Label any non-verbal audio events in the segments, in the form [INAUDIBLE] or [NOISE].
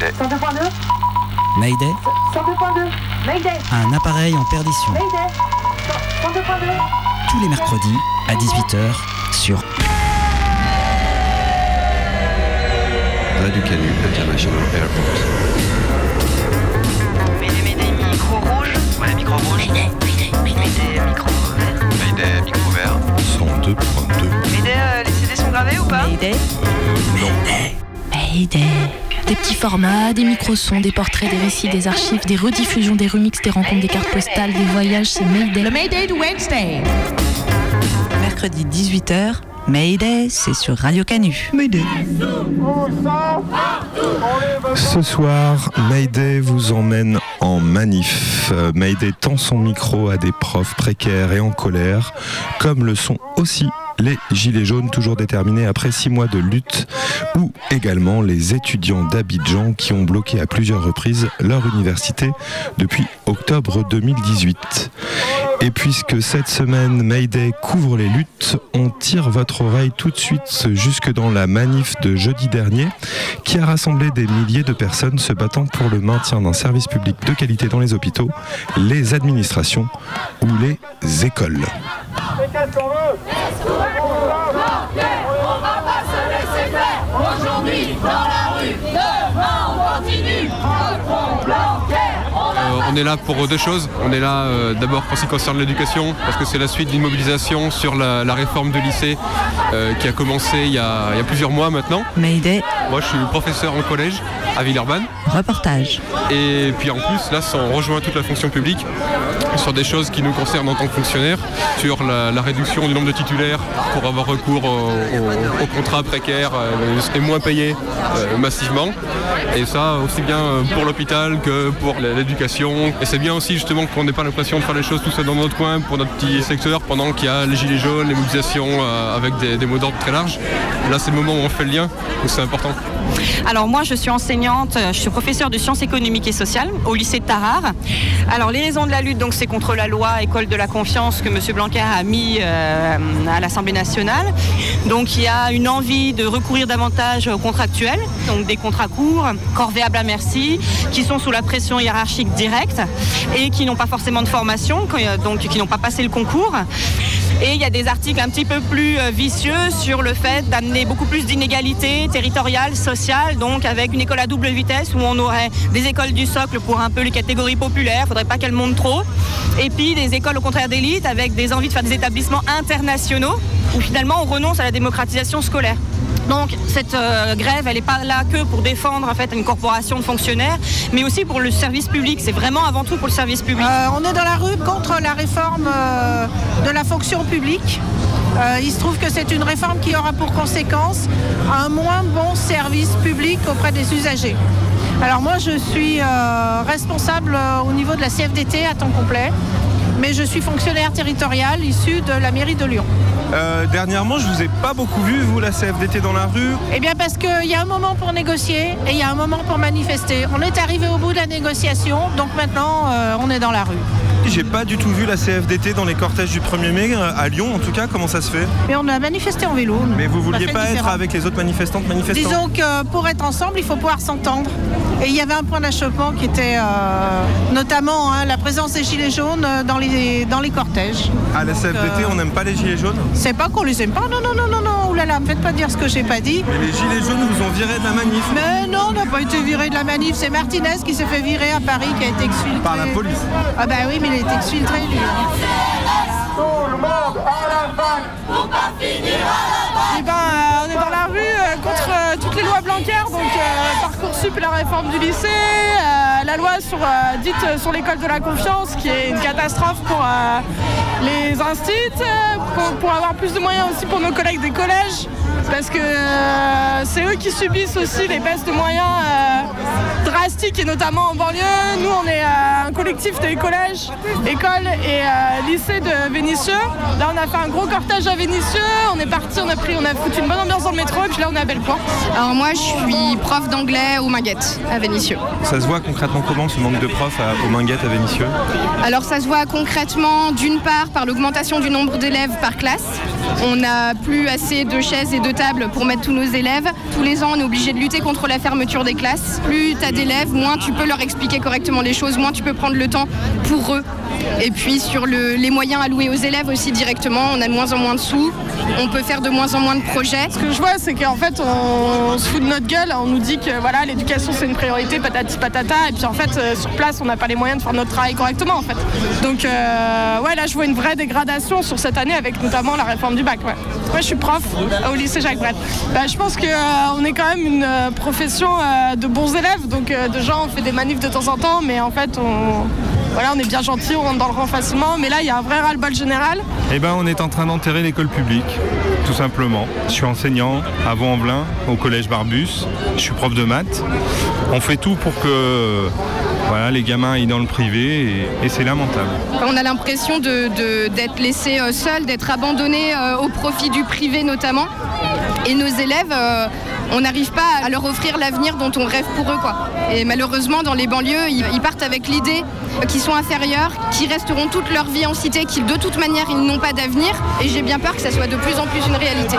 Mayday. 102.2 Mayday 102.2 Mayday Un appareil en perdition. Mayday 102.2 Tous les mercredis à 18h sur Radio Canu International Airport. Mayday, Mayday, micro rouge. Ouais, micro rouge. Mayday, Mayday, Mayday, micro vert. Mayday, micro vert. 102.2. Mayday, euh, les CD sont gravés ou pas? Mayday. Mayday. Des petits formats, des micro-sons, des portraits, des récits, des archives, des rediffusions, des remixes, des rencontres, des cartes postales, des voyages, c'est Mayday. Le Mayday de Wednesday. Mercredi 18h, Mayday, c'est sur Radio Canu. Mayday. Ce soir, Mayday vous emmène en manif. Mayday tend son micro à des profs précaires et en colère, comme le sont aussi les Gilets jaunes, toujours déterminés après six mois de lutte, ou également les étudiants d'Abidjan qui ont bloqué à plusieurs reprises leur université depuis octobre 2018. Et puisque cette semaine Mayday couvre les luttes, on tire votre oreille tout de suite jusque dans la manif de jeudi dernier qui a rassemblé des milliers de personnes se battant pour le maintien d'un service public de qualité dans les hôpitaux, les administrations ou les écoles. Euh, on est là pour deux choses. On est là euh, d'abord pour ce qui concerne l'éducation, parce que c'est la suite d'une mobilisation sur la, la réforme de lycée euh, qui a commencé il y a, il y a plusieurs mois maintenant. Mayday, Moi je suis professeur en collège à Villeurbanne. reportage. Et puis en plus, là, on rejoint toute la fonction publique sur des choses qui nous concernent en tant que fonctionnaires, sur la, la réduction du nombre de titulaires pour avoir recours au- au- aux contrats précaires euh, et moins payés euh, massivement. Et ça, aussi bien euh, pour l'hôpital que pour l'éducation. Et c'est bien aussi justement qu'on n'ait pas l'impression de faire les choses tout seul dans notre coin pour notre petit secteur pendant qu'il y a les gilets jaunes, les mobilisations euh, avec des, des mots d'ordre très larges. Là, c'est le moment où on fait le lien, donc c'est important. Alors moi, je suis enseignante, euh, je suis professeure de sciences économiques et sociales au lycée de Tarare. Alors les raisons de la lutte, donc c'est contre la loi école de la confiance que M. Blanquer a mis euh, à l'Assemblée nationale. Donc il y a une envie de recourir davantage aux contractuels, donc des contrats courts, corvéables à merci, qui sont sous la pression hiérarchique directe et qui n'ont pas forcément de formation, que- donc qui n'ont pas passé le concours. Et il y a des articles un petit peu plus euh, vicieux sur le fait d'amener beaucoup plus d'inégalités territoriales, sociales, donc avec une école à double vitesse où on aurait des écoles du socle pour un peu les catégories populaires, il faudrait pas qu'elles montent trop, et puis des écoles au contraire d'élite avec des envies de faire des établissements internationaux où finalement on renonce à la démocratisation scolaire. Donc cette euh, grève, elle n'est pas là que pour défendre en fait une corporation de fonctionnaires, mais aussi pour le service public. C'est vraiment avant tout pour le service public. Euh, on est dans la rue contre la réforme euh, de la fonction publique. Il se trouve que c'est une réforme qui aura pour conséquence un moins bon service public auprès des usagers. Alors moi, je suis responsable au niveau de la CFDT à temps complet, mais je suis fonctionnaire territorial issu de la mairie de Lyon. Euh, dernièrement, je vous ai pas beaucoup vu, vous, la CFDT dans la rue. Eh bien parce qu'il y a un moment pour négocier et il y a un moment pour manifester. On est arrivé au bout de la négociation, donc maintenant euh, on est dans la rue. J'ai pas du tout vu la CFDT dans les cortèges du 1er mai, euh, à Lyon en tout cas, comment ça se fait? Mais on a manifesté en vélo. nous. Mais vous vouliez pas être avec les autres manifestantes, manifestants? Disons que pour être ensemble, il faut pouvoir s'entendre. Et il y avait un point d'achoppement qui était euh, notamment hein, la présence des gilets jaunes euh, dans les, dans les cortèges. À la CFDT, euh, on n'aime pas les gilets jaunes C'est pas qu'on les aime pas, non, non, non, non, non, oulala, me faites pas dire ce que j'ai pas dit. Mais les gilets jaunes vous ont viré de la manif Mais non, on n'a pas été viré de la manif, c'est Martinez qui s'est fait virer à Paris, qui a été exfiltré. par la police. Ah bah oui, mais il a été exfiltré, lui. Eh ben, euh, on est dans la rue toutes les lois Blanquer, donc euh, Parcoursup et la réforme du lycée, euh, la loi sur, euh, dite sur l'école de la confiance, qui est une catastrophe pour les instituts, pour avoir plus de moyens aussi pour nos collègues des collèges, parce que euh, c'est eux qui subissent aussi les baisses de moyens euh, drastiques, et notamment en banlieue. Nous, on est euh, un collectif des collèges, écoles et euh, lycées de Vénissieux. Là, on a fait un gros cortège à Vénissieux, on est parti, on a pris, on a foutu une bonne ambiance dans le métro, et puis là, on est à Bellepoint. Alors moi, je suis prof d'anglais aux Minguettes à Vénissieux. Ça se voit concrètement comment ce manque de profs à, aux Minguettes à Vénissieux? Alors ça se voit concrètement d'une part par l'augmentation du nombre d'élèves par classe. On n'a plus assez de chaises et de pour mettre tous nos élèves. Tous les ans, on est obligé de lutter contre la fermeture des classes. Plus tu as d'élèves, moins tu peux leur expliquer correctement les choses, moins tu peux prendre le temps pour eux. Et puis sur le- les moyens alloués aux élèves aussi directement, on a de moins en moins de sous, on peut faire de moins en moins de projets. Ce que je vois, c'est qu'en fait, on, se fout de notre gueule. On nous dit que voilà, l'éducation c'est une priorité, patati patata. Et puis en fait, euh, sur place, on n'a pas les moyens de faire notre travail correctement, en fait. Donc, euh, ouais, là, je vois une vraie dégradation sur cette année, avec notamment la réforme du bac. Moi, je suis prof au lycée Bah, je pense qu'on est quand même une euh, profession euh, de bons élèves, donc euh, de gens, on fait des manifs de temps en temps, mais en fait, on est bien gentil, on rentre dans le rang facilement. Mais là, il y a un vrai ras-le-bol général. Eh ben, on est en train d'enterrer l'école publique, tout simplement. Je suis enseignant à Vaux-en-Velin, au collège Barbus. Je suis prof de maths. On fait tout pour que voilà, les gamins aillent dans le privé et, c'est lamentable. On a l'impression de- de- d'être laissé euh, seul, d'être abandonné euh, au profit du privé notamment. Et nos élèves, euh, on n'arrive pas à leur offrir l'avenir dont on rêve pour eux. Quoi. Et malheureusement, dans les banlieues, ils, ils partent avec l'idée qu'ils sont inférieurs, qu'ils resteront toute leur vie en cité, qu'ils de toute manière, ils n'ont pas d'avenir. Et j'ai bien peur que ça soit de plus en plus une réalité.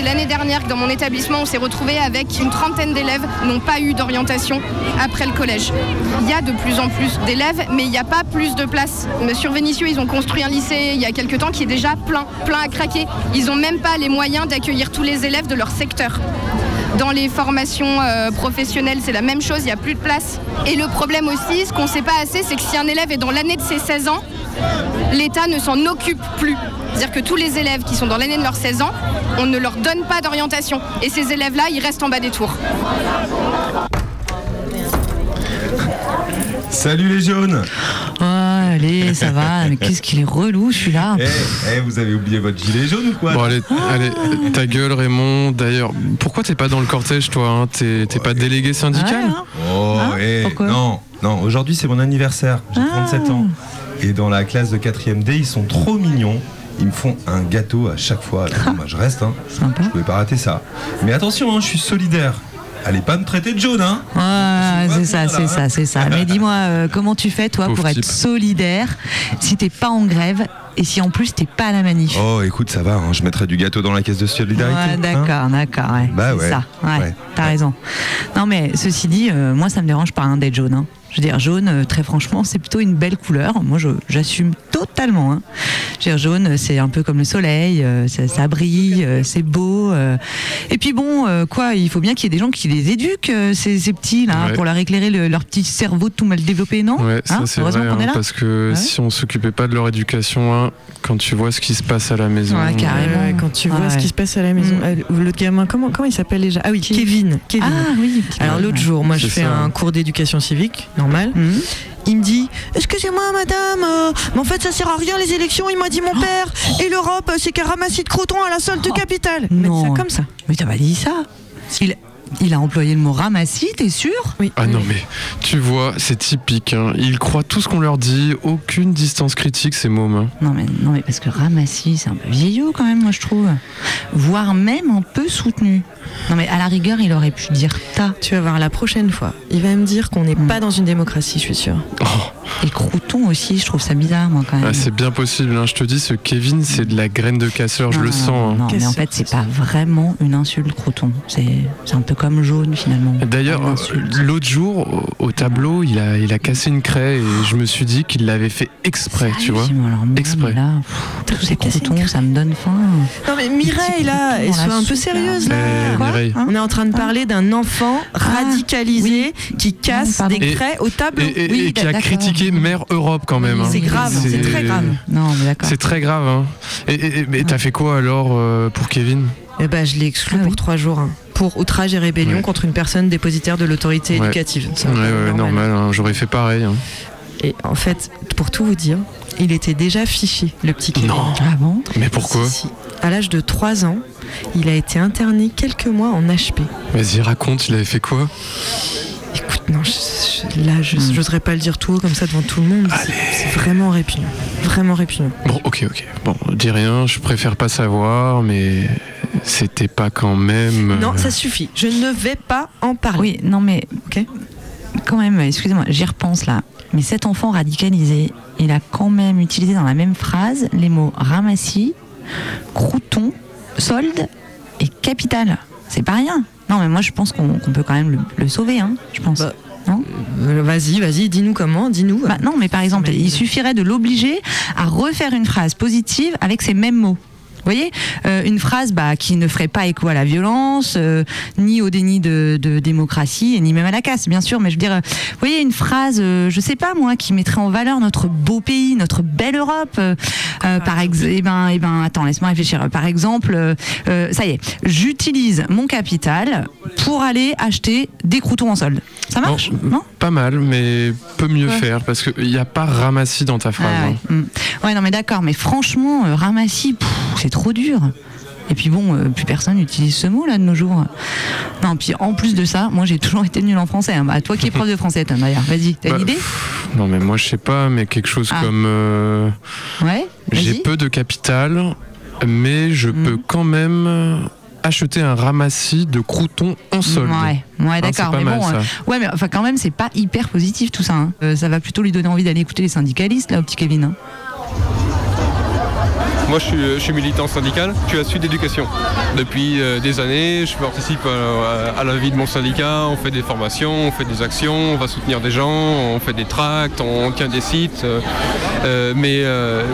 C'est l'année dernière que dans mon établissement, on s'est retrouvé avec une trentaine d'élèves qui n'ont pas eu d'orientation après le collège. Il y a de plus en plus d'élèves, mais il n'y a pas plus de place. Sur Vénissieux, ils ont construit un lycée il y a quelques temps qui est déjà plein, plein à craquer. Ils n'ont même pas les moyens d'accueillir tous les élèves de leur secteur. Dans les formations euh, professionnelles, c'est la même chose, il n'y a plus de place. Et le problème aussi, ce qu'on ne sait pas assez, c'est que si un élève est dans l'année de ses 16 ans, l'État ne s'en occupe plus. C'est-à-dire que tous les élèves qui sont dans l'année de leurs 16 ans, on ne leur donne pas d'orientation. Et ces élèves-là, ils restent en bas des tours. Salut les jaunes Oh, allez, ça va. [LAUGHS] Mais qu'est-ce qu'il est relou, celui-là. Eh, eh, vous avez oublié votre gilet jaune ou quoi Bon, allez, allez, ta gueule, Raymond. D'ailleurs, pourquoi t'es pas dans le cortège, toi hein T'es pas délégué syndical Oh, eh, non, non, aujourd'hui c'est mon anniversaire, j'ai 37 ans. Et dans la classe de 4ème D, ils sont trop mignons. Ils me font un gâteau à chaque fois. [LAUGHS] Alors, moi, je reste, hein. Je pouvais pas rater ça. Mais attention, hein, je suis solidaire. Allez pas me traiter de jaune, hein Ah, c'est ça, c'est ça, c'est ça. Mais dis-moi, euh, comment tu fais, toi, Pauvre pour être type. solidaire si t'es pas en grève et si en plus t'es pas à la manif? Oh, écoute, ça va, hein, je mettrai du gâteau dans la caisse de solidarité. Ouais, hein. d'accord, d'accord, ouais. Bah c'est ouais, ça, ouais, ouais, t'as raison. Non, mais ceci dit, euh, moi, ça me dérange pas hein, d'être jaune. Je veux dire, jaune, euh, très franchement, c'est plutôt une belle couleur. Moi, je- j'assume totalement. hein. Je veux dire, jaune, c'est un peu comme le soleil, euh, ça, ça brille, euh, c'est beau. Et puis bon, quoi, il faut bien qu'il y ait des gens qui les éduquent, ces, ces petits, là, Ouais. pour leur éclairer le- leur petit cerveau tout mal développé, non Ouais, ça Hein c'est Heureusement vrai, qu'on est hein, là. parce que Ouais. si on s'occupait pas de leur éducation, hein, quand tu vois ce qui se passe à la maison. Ouais, carrément. Ouais, quand tu vois Ouais. ce qui se passe à la maison. Mm. Euh, L'autre gamin, comment, comment il s'appelle déjà? Ah oui, Kevin. Kevin. Ah oui, Alors l'autre jour, moi je fais ça. un cours d'éducation civique, normal. Mhm. Il me dit Excusez-moi, madame, euh, mais en fait, ça sert à rien les élections, il m'a dit mon père. Et l'Europe, euh, c'est qu'un ramassis de crotons à la solde de capitale. Mais Non. ça comme ça. Mais t'as pas dit ça il, il a employé le mot ramassis, t'es sûr Oui. Ah non mais tu vois, c'est typique. hein. Ils croient tout ce qu'on leur dit, aucune distance critique, ces mômes. hein. Non mais, non mais parce que ramassis, c'est un peu vieillot quand même, moi je trouve. Voire même un peu soutenu. Non mais à la rigueur, il aurait pu dire ta. Tu vas voir la prochaine fois. Il va me dire qu'on n'est Mm. pas dans une démocratie, je suis sûre. Et crouton aussi, je trouve ça bizarre moi quand même. Ah, c'est bien possible. hein. Je te dis, ce Kevin, c'est de la graine de casseur, je Non, le non, sens. Non, hein. non, mais en fait, c'est pas vraiment une insulte crouton. C'est c'est un peu comme jaune finalement. D'ailleurs, euh, l'autre jour, au au tableau, il a, il a cassé une craie et je me suis dit qu'il l'avait fait exprès, tu vois. Alors moi, Exprès. là, pff, tous ces croutons, ça me donne faim. Non mais Mireille là, sois un peu sérieuse là. Quoi Mireille. On est en train de parler d'un enfant radicalisé qui casse des Et- craies au tableau. Et, et- Oui, et qui a critiqué Mère Europe quand même. hein. C'est grave, c'est très grave. Non. C'est très grave. Hein. Et, t'as fait quoi alors euh, pour Kevin? Eh ben, je l'ai exclu Ah pour oui. trois jours. hein, pour outrage et rébellion Ouais. contre une personne dépositaire de l'autorité Ouais. éducative. C'est ouais, normal. hein. J'aurais fait pareil. hein. Et en fait, pour tout vous dire, il était déjà fiché, le petit Kevin. Non. Ah bon? Mais pourquoi? Si, si. À l'âge de 3 ans, il a été interné quelques mois en HP. Vas-y, raconte, il avait fait quoi? Écoute, non, je- je- là, je Hmm. n'oserais pas le dire tout haut comme ça devant tout le monde. C'est- C'est vraiment répugnant. Vraiment répugnant. Bon, ok, ok. Bon, dis rien, je préfère pas savoir, mais c'était pas quand même. Non, euh, ça suffit. Je ne vais pas en parler. Oui, non mais Ok quand même, excusez-moi, j'y repense là. Mais cet enfant radicalisé, il a quand même utilisé dans la même phrase les mots ramassis, crouton, solde et capital. C'est pas rien. Non, mais moi je pense qu'on peut quand même le, le sauver, hein, je pense. non Euh, Vas-y, vas-y, dis-nous comment, dis-nous. Bah non, mais par exemple, il suffirait de l'obliger à refaire une phrase positive avec ces mêmes mots. Vous voyez Euh, Une phrase bah, qui ne ferait pas écho à la violence, euh, ni au déni de, de démocratie, et ni même à la casse, bien sûr. Mais je veux dire, euh, vous voyez, une phrase, je sais pas moi, qui mettrait en valeur notre beau pays, notre belle Europe. par exemple, eh ben, eh ben, attends, laisse-moi réfléchir. Par exemple, ça y est, j'utilise mon capital pour aller acheter des croutons en solde. Ça marche Non? Pas mal, mais peut mieux Ouais. faire parce qu'il n'y a pas ramassis dans ta phrase. Ah ouais. hein. Mm. Ouais, non, mais d'accord, mais franchement, euh, ramassis, c'est trop dur. Et puis bon, euh, plus personne n'utilise ce mot là de nos jours. Non, puis en plus de ça, moi j'ai toujours été nul en français. hein. Bah, toi qui es prof de français, t'as d'ailleurs, vas-y, t'as Bah, une idée? pff, Non, mais moi je sais pas, mais quelque chose Ah. comme. euh, Ouais J'ai peu de capital, mais je Mm. peux quand même acheter un ramassis de croutons en solde. Ouais, ouais, Hein, d'accord. mais mal, bon, ça. euh, ouais, mais enfin quand même, c'est pas hyper positif tout ça. hein. Euh, ça va plutôt lui donner envie d'aller écouter les syndicalistes là, au petit Kevin. hein. Moi, je suis, je suis militant syndical. Je suis à Sud Éducation. Depuis euh, des années, je participe à, à la vie de mon syndicat. On fait des formations, on fait des actions, on va soutenir des gens, on fait des tracts, on tient des sites. euh, euh, mais euh,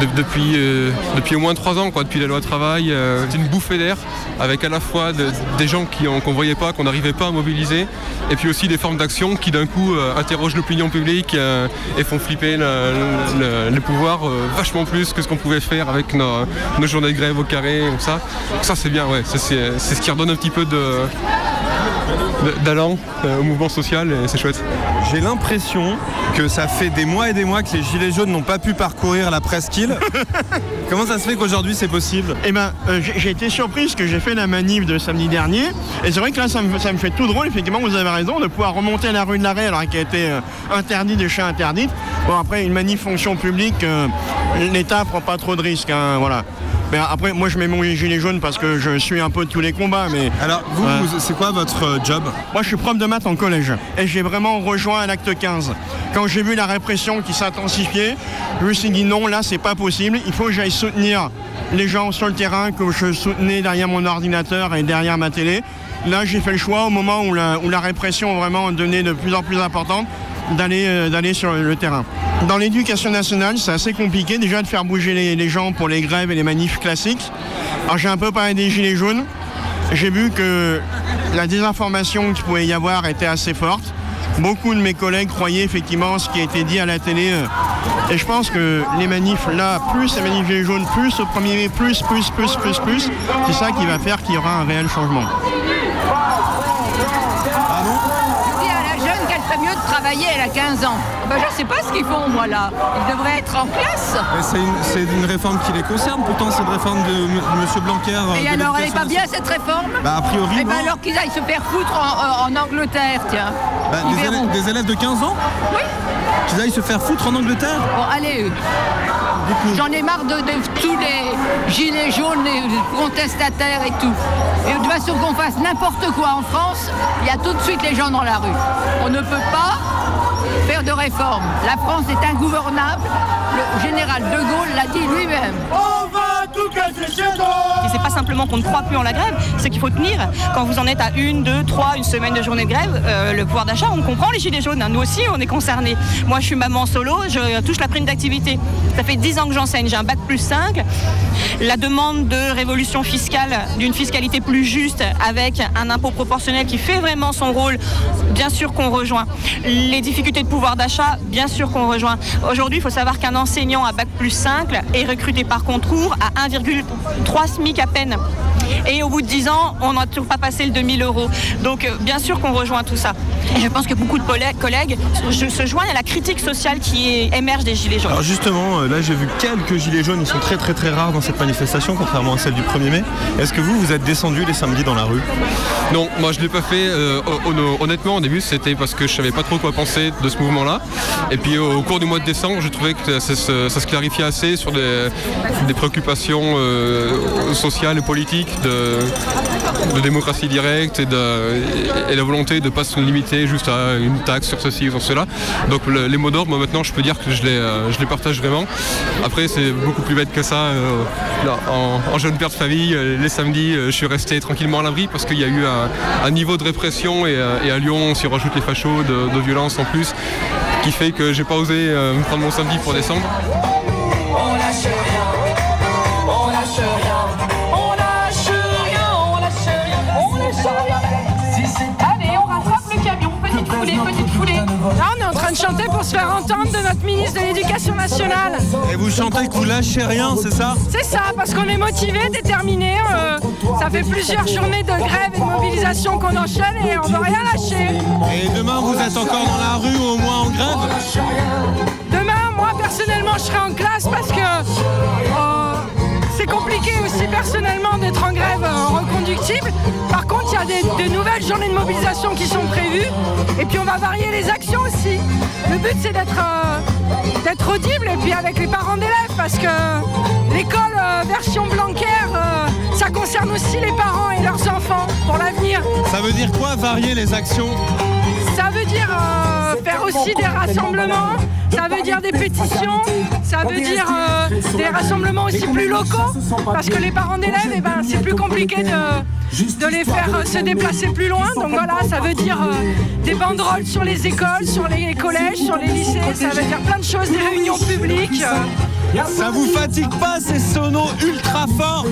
de- depuis, euh, depuis au moins trois ans, quoi, depuis la loi travail, euh, c'est une bouffée d'air avec à la fois de- des gens qu'on voyait pas, qu'on n'arrivait pas à mobiliser, et puis aussi des formes d'action qui d'un coup euh, interrogent l'opinion publique et font flipper le, pouvoir vachement plus que ce qu'on pouvait faire avec nos, nos journées de grève au carré, ça. Ça c'est bien, ouais, c'est ce qui redonne un petit peu de- d'allant euh, au mouvement social et c'est chouette. J'ai l'impression que ça fait des mois et des mois que les Gilets jaunes n'ont pas pu parcourir la presqu'île. [LAUGHS] Comment ça se fait qu'aujourd'hui c'est possible? Eh ben, euh, j'ai été surpris parce que j'ai fait la manif de samedi dernier. Et c'est vrai que là, ça me, ça me fait tout drôle, effectivement, vous avez raison, de pouvoir remonter la rue de l'Arrêt alors qu'elle était euh, interdite, des chats interdite. Bon, après, une manif fonction publique, euh, l'État prend pas trop de risques, hein, voilà. Mais après, moi, je mets mon gilet jaune parce que je suis un peu de tous les combats, mais... Alors, vous, vous- c'est quoi votre euh, job? Moi, je suis prof de maths en collège et j'ai vraiment rejoint l'acte 15. Quand j'ai vu la répression qui s'intensifiait, je me suis dit non, là, c'est pas possible. Il faut que j'aille soutenir les gens sur le terrain que je soutenais derrière mon ordinateur et derrière ma télé. Là, j'ai fait le choix au moment où la, où la répression vraiment devenait de plus en plus importante d'aller euh, d'aller sur le terrain. Dans l'éducation nationale, c'est assez compliqué déjà de faire bouger les, gens pour les grèves et les manifs classiques. Alors j'ai un peu parlé des gilets jaunes. J'ai vu que la désinformation qu'il pouvait y avoir était assez forte. Beaucoup de mes collègues croyaient effectivement ce qui a été dit à la télé. euh, Et je pense que les manifs là, plus les manifs gilets jaunes, plus au premier mai, plus, plus, plus, plus, plus, c'est ça qui va faire qu'il y aura un réel changement. Mieux de travailler, elle a 15 ans. Ben, je sais pas ce qu'ils font, moi, là. Ils devraient être en classe. Mais C'est une, c'est une réforme qui les concerne, pourtant c'est une réforme de M. Monsieur Blanquer. euh, Et alors, elle est l'éducation pas bien, cette réforme Bah, a priori, Eh ben, alors qu'ils aillent se faire foutre en, en- en Angleterre, tiens. Bah, des, élèves, des élèves de 15 ans Oui. Qu'ils aillent se faire foutre en Angleterre Bon, allez. J'en ai marre de, de tous les gilets jaunes, les contestataires et tout. Et de toute façon qu'on fasse n'importe quoi en France, il y a tout de suite les gens dans la rue. On ne peut pas faire de réforme. La France est ingouvernable. Le général de Gaulle l'a dit lui-même. On C'est pas simplement qu'on ne croit plus en la grève, c'est qu'il faut tenir. Quand vous en êtes à une, deux, trois, une semaine de journée de grève, euh, le pouvoir d'achat, on comprend les gilets jaunes. Nous aussi, on est concernés. Moi, je suis maman solo, je touche la prime d'activité. Ça fait 10 ans que j'enseigne, j'ai un bac plus 5. La demande de révolution fiscale, d'une fiscalité plus juste, avec un impôt proportionnel qui fait vraiment son rôle, bien sûr qu'on rejoint. Les difficultés de pouvoir d'achat, bien sûr qu'on rejoint. Aujourd'hui, il faut savoir qu'un enseignant à bac plus 5 est recruté par concours à 1,3 SMIC à peine. Et au bout de 10 ans, on n'a toujours pas passé le 2000 euros. Donc, euh, bien sûr qu'on rejoint tout ça. Et je pense que beaucoup de collè- collègues se joignent à la critique sociale qui émerge des Gilets jaunes. Alors justement, euh, là j'ai vu quelques gilets jaunes, ils sont très très très rares dans cette manifestation, contrairement à celle du 1er mai. Est-ce que vous, vous êtes descendu les samedis dans la rue? Non, moi je l'ai pas fait. euh, hon- honnêtement, au début, c'était parce que je savais pas trop quoi penser de ce mouvement-là. Et puis au, cours du mois de décembre, je trouvais que ça, se- ça se clarifiait assez sur des, des préoccupations euh, sociales et politiques de, démocratie directe et, la volonté de ne pas se limiter juste à une taxe sur ceci ou sur cela. Donc le- les mots d'ordre, moi maintenant je peux dire que je les, euh, partage vraiment. Après c'est beaucoup plus bête que ça. euh, en, jeune père de famille, les samedis, je suis resté tranquillement à l'abri parce qu'il y a eu un, niveau de répression et, à Lyon on s'y rajoute les fachos de, violence en plus qui fait que j'ai pas osé prendre mon samedi pour descendre. Pour se faire entendre de notre ministre de l'Éducation nationale. Et vous chantez que vous lâchez rien, c'est ça? C'est ça, parce qu'on est motivé, déterminé. euh, ça fait plusieurs journées de grève et de mobilisation qu'on enchaîne et on ne veut rien lâcher. Et demain vous êtes encore dans la rue ou au moins en grève? Demain, moi personnellement, je serai en classe parce que euh, c'est compliqué aussi personnellement d'être en grève euh, reconductible. Par contre, il y a des, de nouvelles journées de mobilisation qui sont prévues et puis on va varier les actions aussi. Le but, c'est d'être euh, audible et puis avec les parents d'élèves parce que l'école euh, version Blanquer, ça concerne aussi les parents et leurs enfants pour l'avenir. Ça veut dire quoi varier les actions? Ça veut dire euh, faire aussi des rassemblements, ça veut dire des pétitions, ça veut dire euh, des rassemblements aussi plus locaux, parce que les parents d'élèves, eh ben, c'est plus compliqué de, de les faire euh, se déplacer plus loin. Donc voilà, ça veut dire euh, des banderoles sur les écoles, sur les collèges, sur les lycées, ça veut dire plein de choses, des réunions publiques. Ça vous fatigue pas ces sonos ultra forts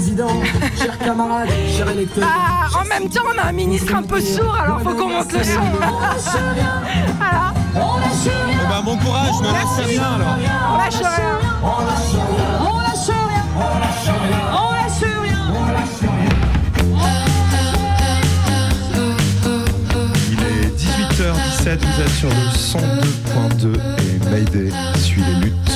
Ah, en même temps, on a un ministre un peu sourd, alors faut qu'on monte le son. voilà. Eh ben, bon courage, ne lâchez rien alors. On lâche rien. On lâche rien, on lâche Il est 18h17, vous êtes sur le 102.2 et Mayday suit les luttes.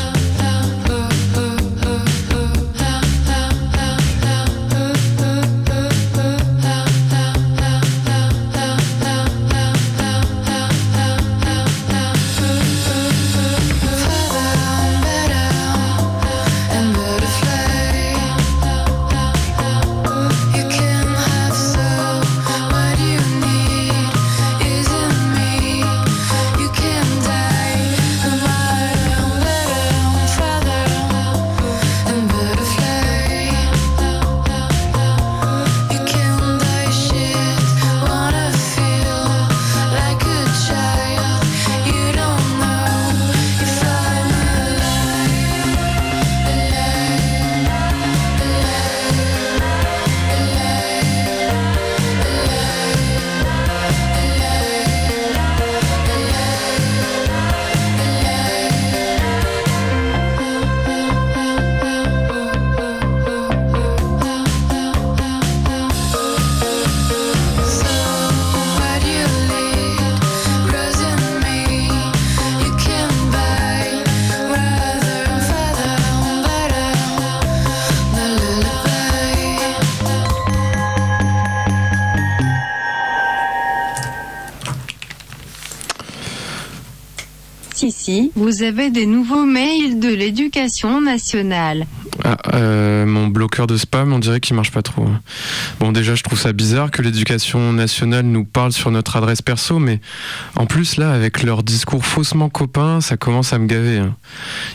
Vous avez des nouveaux mails de l'éducation nationale. Ah, euh, mon bloqueur de spam, on dirait qu'il marche pas trop. Bon, déjà, je trouve ça bizarre que l'éducation nationale nous parle sur notre adresse perso, mais en plus, là, avec leur discours faussement copain, ça commence à me gaver. hein.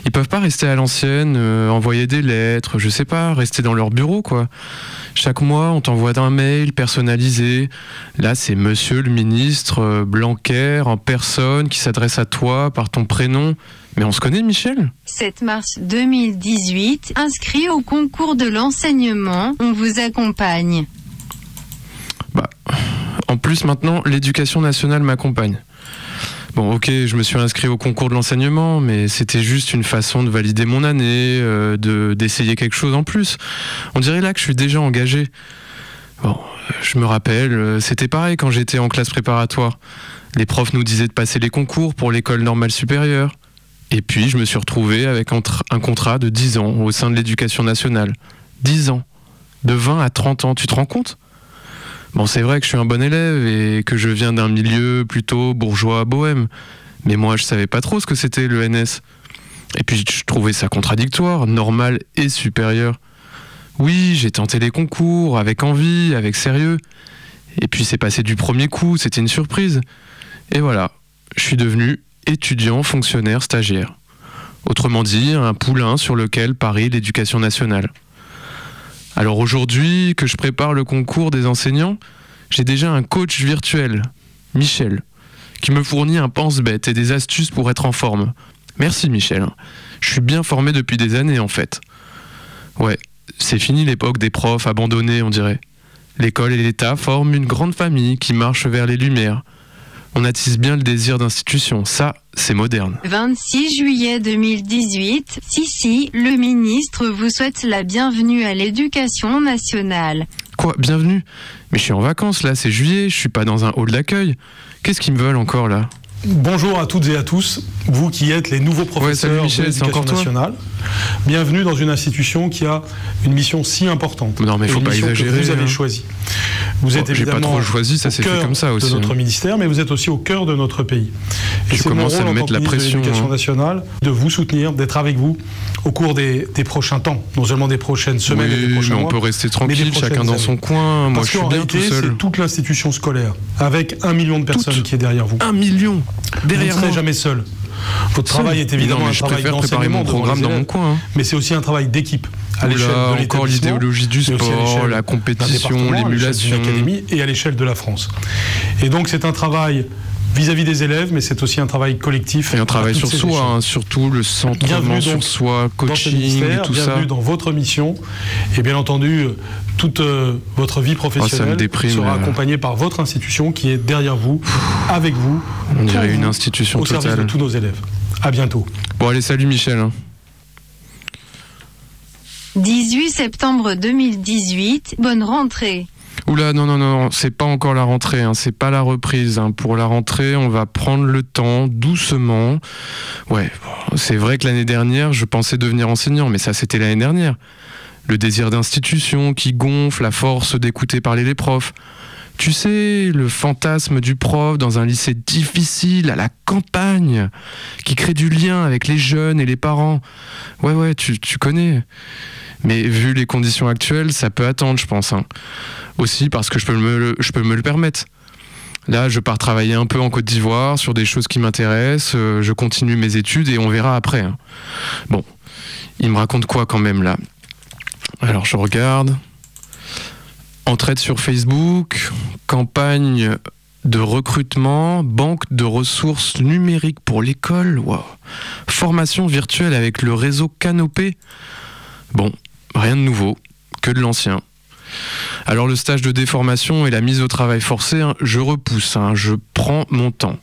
Ils peuvent pas rester à l'ancienne, euh, envoyer des lettres, je sais pas, rester dans leur bureau, quoi. Chaque mois, on t'envoie un mail personnalisé. Là, c'est monsieur le ministre euh, Blanquer en personne qui s'adresse à toi par ton prénom. Mais on se connaît, Michel? 7 mars 2018, inscrit au concours de l'enseignement, on vous accompagne. En plus, maintenant, l'éducation nationale m'accompagne. Bon, ok, je me suis inscrit au concours de l'enseignement, mais c'était juste une façon de valider mon année, euh, de d'essayer quelque chose en plus. On dirait là que je suis déjà engagé. Bon, euh, je me rappelle, euh, c'était pareil quand j'étais en classe préparatoire. Les profs nous disaient de passer les concours pour l'école normale supérieure. Et puis, je me suis retrouvé avec un tr- un contrat de 10 ans au sein de l'éducation nationale. 10 ans. De 20 à 30 ans, tu te rends compte? Bon, c'est vrai que je suis un bon élève et que je viens d'un milieu plutôt bourgeois bohème. Mais moi, je savais pas trop ce que c'était le NS. Et puis, je trouvais ça contradictoire, normal et supérieur. Oui, j'ai tenté les concours avec envie, avec sérieux. Et puis c'est passé du premier coup, c'était une surprise. Et voilà, je suis devenu étudiant, fonctionnaire, stagiaire. Autrement dit, un poulain sur lequel parie l'éducation nationale. Alors aujourd'hui que je prépare le concours des enseignants, j'ai déjà un coach virtuel, Michel, qui me fournit un pense-bête et des astuces pour être en forme. Merci Michel. Je suis bien formé depuis des années en fait. Ouais, c'est fini l'époque des profs abandonnés, on dirait. L'école et l'État forment une grande famille qui marche vers les lumières. On attise bien le désir d'institution, ça, c'est moderne. 26 juillet 2018, Sissi, le ministre vous souhaite la bienvenue à l'éducation nationale. Quoi, bienvenue? Mais je suis en vacances là, c'est juillet, je suis pas dans un hall d'accueil. Qu'est-ce qu'ils me veulent encore là? Bonjour à toutes et à tous, vous qui êtes les nouveaux professeurs Michel, de l'éducation nationale. Bienvenue dans une institution qui a une mission si importante. Non, mais Et faut pas mission que exagérer, Vous avez hein. choisie. Vous Bon, êtes j'ai pas évidemment trop choisi, ça au s'est fait cœur comme ça aussi, de notre hein. ministère, mais vous êtes aussi au cœur de notre pays. Et c'est mon à en mettre la ministre de pression, l'Éducation hein. nationale de vous soutenir, d'être avec vous au cours des, des prochains temps, non seulement des prochaines semaines et Oui, des prochains mais on peut rester tranquille, chacun dans années. son coin. Moi, Parce je suis bien tout réalité, seul. c'est toute l'institution scolaire, avec un million de personnes qui est derrière vous. Un million derrière Vous ne serez jamais seul. Votre Seul. travail est évidemment non, mais un je travail préfère préparer mon programme dans mon coin, hein. mais c'est aussi un travail d'équipe à l'échelle de encore l'idéologie du sport, la compétition, l'émulation. et à l'échelle de la France. Et donc c'est un travail vis-à-vis des élèves, mais c'est aussi un travail collectif. Et un travail sur soi, hein, surtout le centrement Bienvenue sur soi, coaching et tout ça. bienvenue dans votre mission et bien entendu toute euh, votre vie professionnelle déprime, sera euh. accompagnée par votre institution qui est derrière vous, avec vous, On dirait une institution au service totale. de tous nos élèves. À bientôt. Bon, allez, salut Michel. hein. 18 septembre 2018, bonne rentrée. Oula, non, non, non, c'est pas encore la rentrée, hein, c'est pas la reprise. hein. Pour la rentrée, on va prendre le temps, doucement. Ouais, c'est vrai que l'année dernière, je pensais devenir enseignant, mais ça, c'était l'année dernière. Le désir d'institution qui gonfle, la force d'écouter parler les profs. Tu sais, le fantasme du prof dans un lycée difficile, à la campagne, qui crée du lien avec les jeunes et les parents. Ouais, ouais, tu connais. Mais vu les conditions actuelles, ça peut attendre, je pense. hein. Aussi parce que je peux, me le, permettre. Là, je pars travailler un peu en Côte d'Ivoire sur des choses qui m'intéressent. euh, je continue mes études et on verra après. hein. Bon, il me raconte quoi quand même là? Alors, je regarde. Entraide sur Facebook, campagne de recrutement, banque de ressources numériques pour l'école, waouh. formation virtuelle avec le réseau Canopé. Bon, rien de nouveau, que de l'ancien. Alors le stage de déformation et la mise au travail forcé, hein, je repousse, hein, je prends mon temps.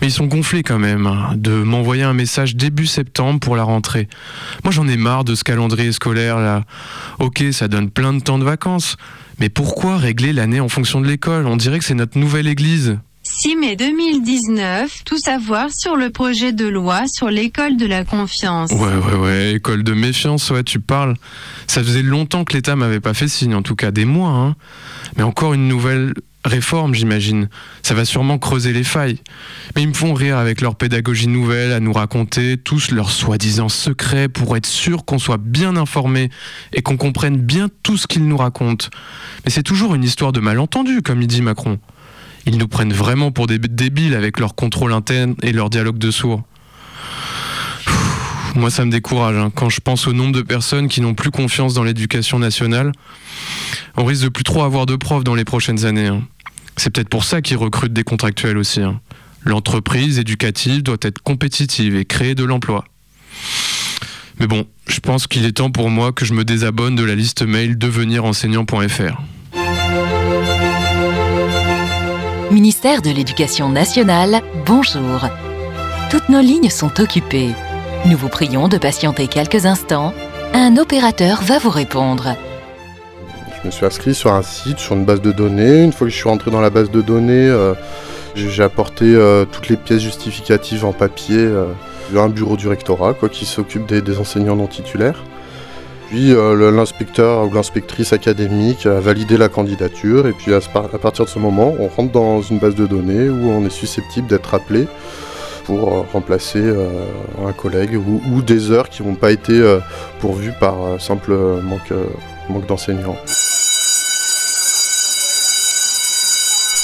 Mais ils sont gonflés quand même hein, de m'envoyer un message début septembre pour la rentrée. Moi j'en ai marre de ce calendrier scolaire là. Ok, ça donne plein de temps de vacances, mais pourquoi régler l'année en fonction de l'école? On dirait que c'est notre nouvelle église. 6 mai 2019, tout savoir sur le projet de loi sur l'école de la confiance. Ouais, ouais, ouais, école de méfiance, ouais, tu parles. Ça faisait longtemps que l'État m'avait pas fait signe, en tout cas des mois, hein. Mais encore une nouvelle réforme, j'imagine. Ça va sûrement creuser les failles. Mais ils me font rire avec leur pédagogie nouvelle à nous raconter tous leurs soi-disant secrets pour être sûr qu'on soit bien informé et qu'on comprenne bien tout ce qu'ils nous racontent. Mais c'est toujours une histoire de malentendu, comme il dit Macron. Ils nous prennent vraiment pour des débiles avec leur contrôle interne et leur dialogue de sourds. Moi, ça me décourage. hein. Quand je pense au nombre de personnes qui n'ont plus confiance dans l'éducation nationale, on risque de plus trop avoir de profs dans les prochaines années. hein. C'est peut-être pour ça qu'ils recrutent des contractuels aussi. hein. L'entreprise éducative doit être compétitive et créer de l'emploi. Mais bon, je pense qu'il est temps pour moi que je me désabonne de la liste mail devenirenseignant.fr. Ministère de l'Éducation nationale, bonjour. Toutes nos lignes sont occupées. Nous vous prions de patienter quelques instants. Un opérateur va vous répondre. Je me suis inscrit sur un site, sur une base de données. Une fois que je suis rentré dans la base de données, euh, j'ai apporté euh, toutes les pièces justificatives en papier. euh, un bureau du rectorat quoi, qui s'occupe des enseignants non titulaires. Puis euh, l'inspecteur ou l'inspectrice académique a validé la candidature et puis à, partir de ce moment, on rentre dans une base de données où on est susceptible d'être appelé pour euh, remplacer euh, un collègue ou, ou des heures qui n'ont pas été euh, pourvues par euh, simple manque, euh, manque d'enseignants.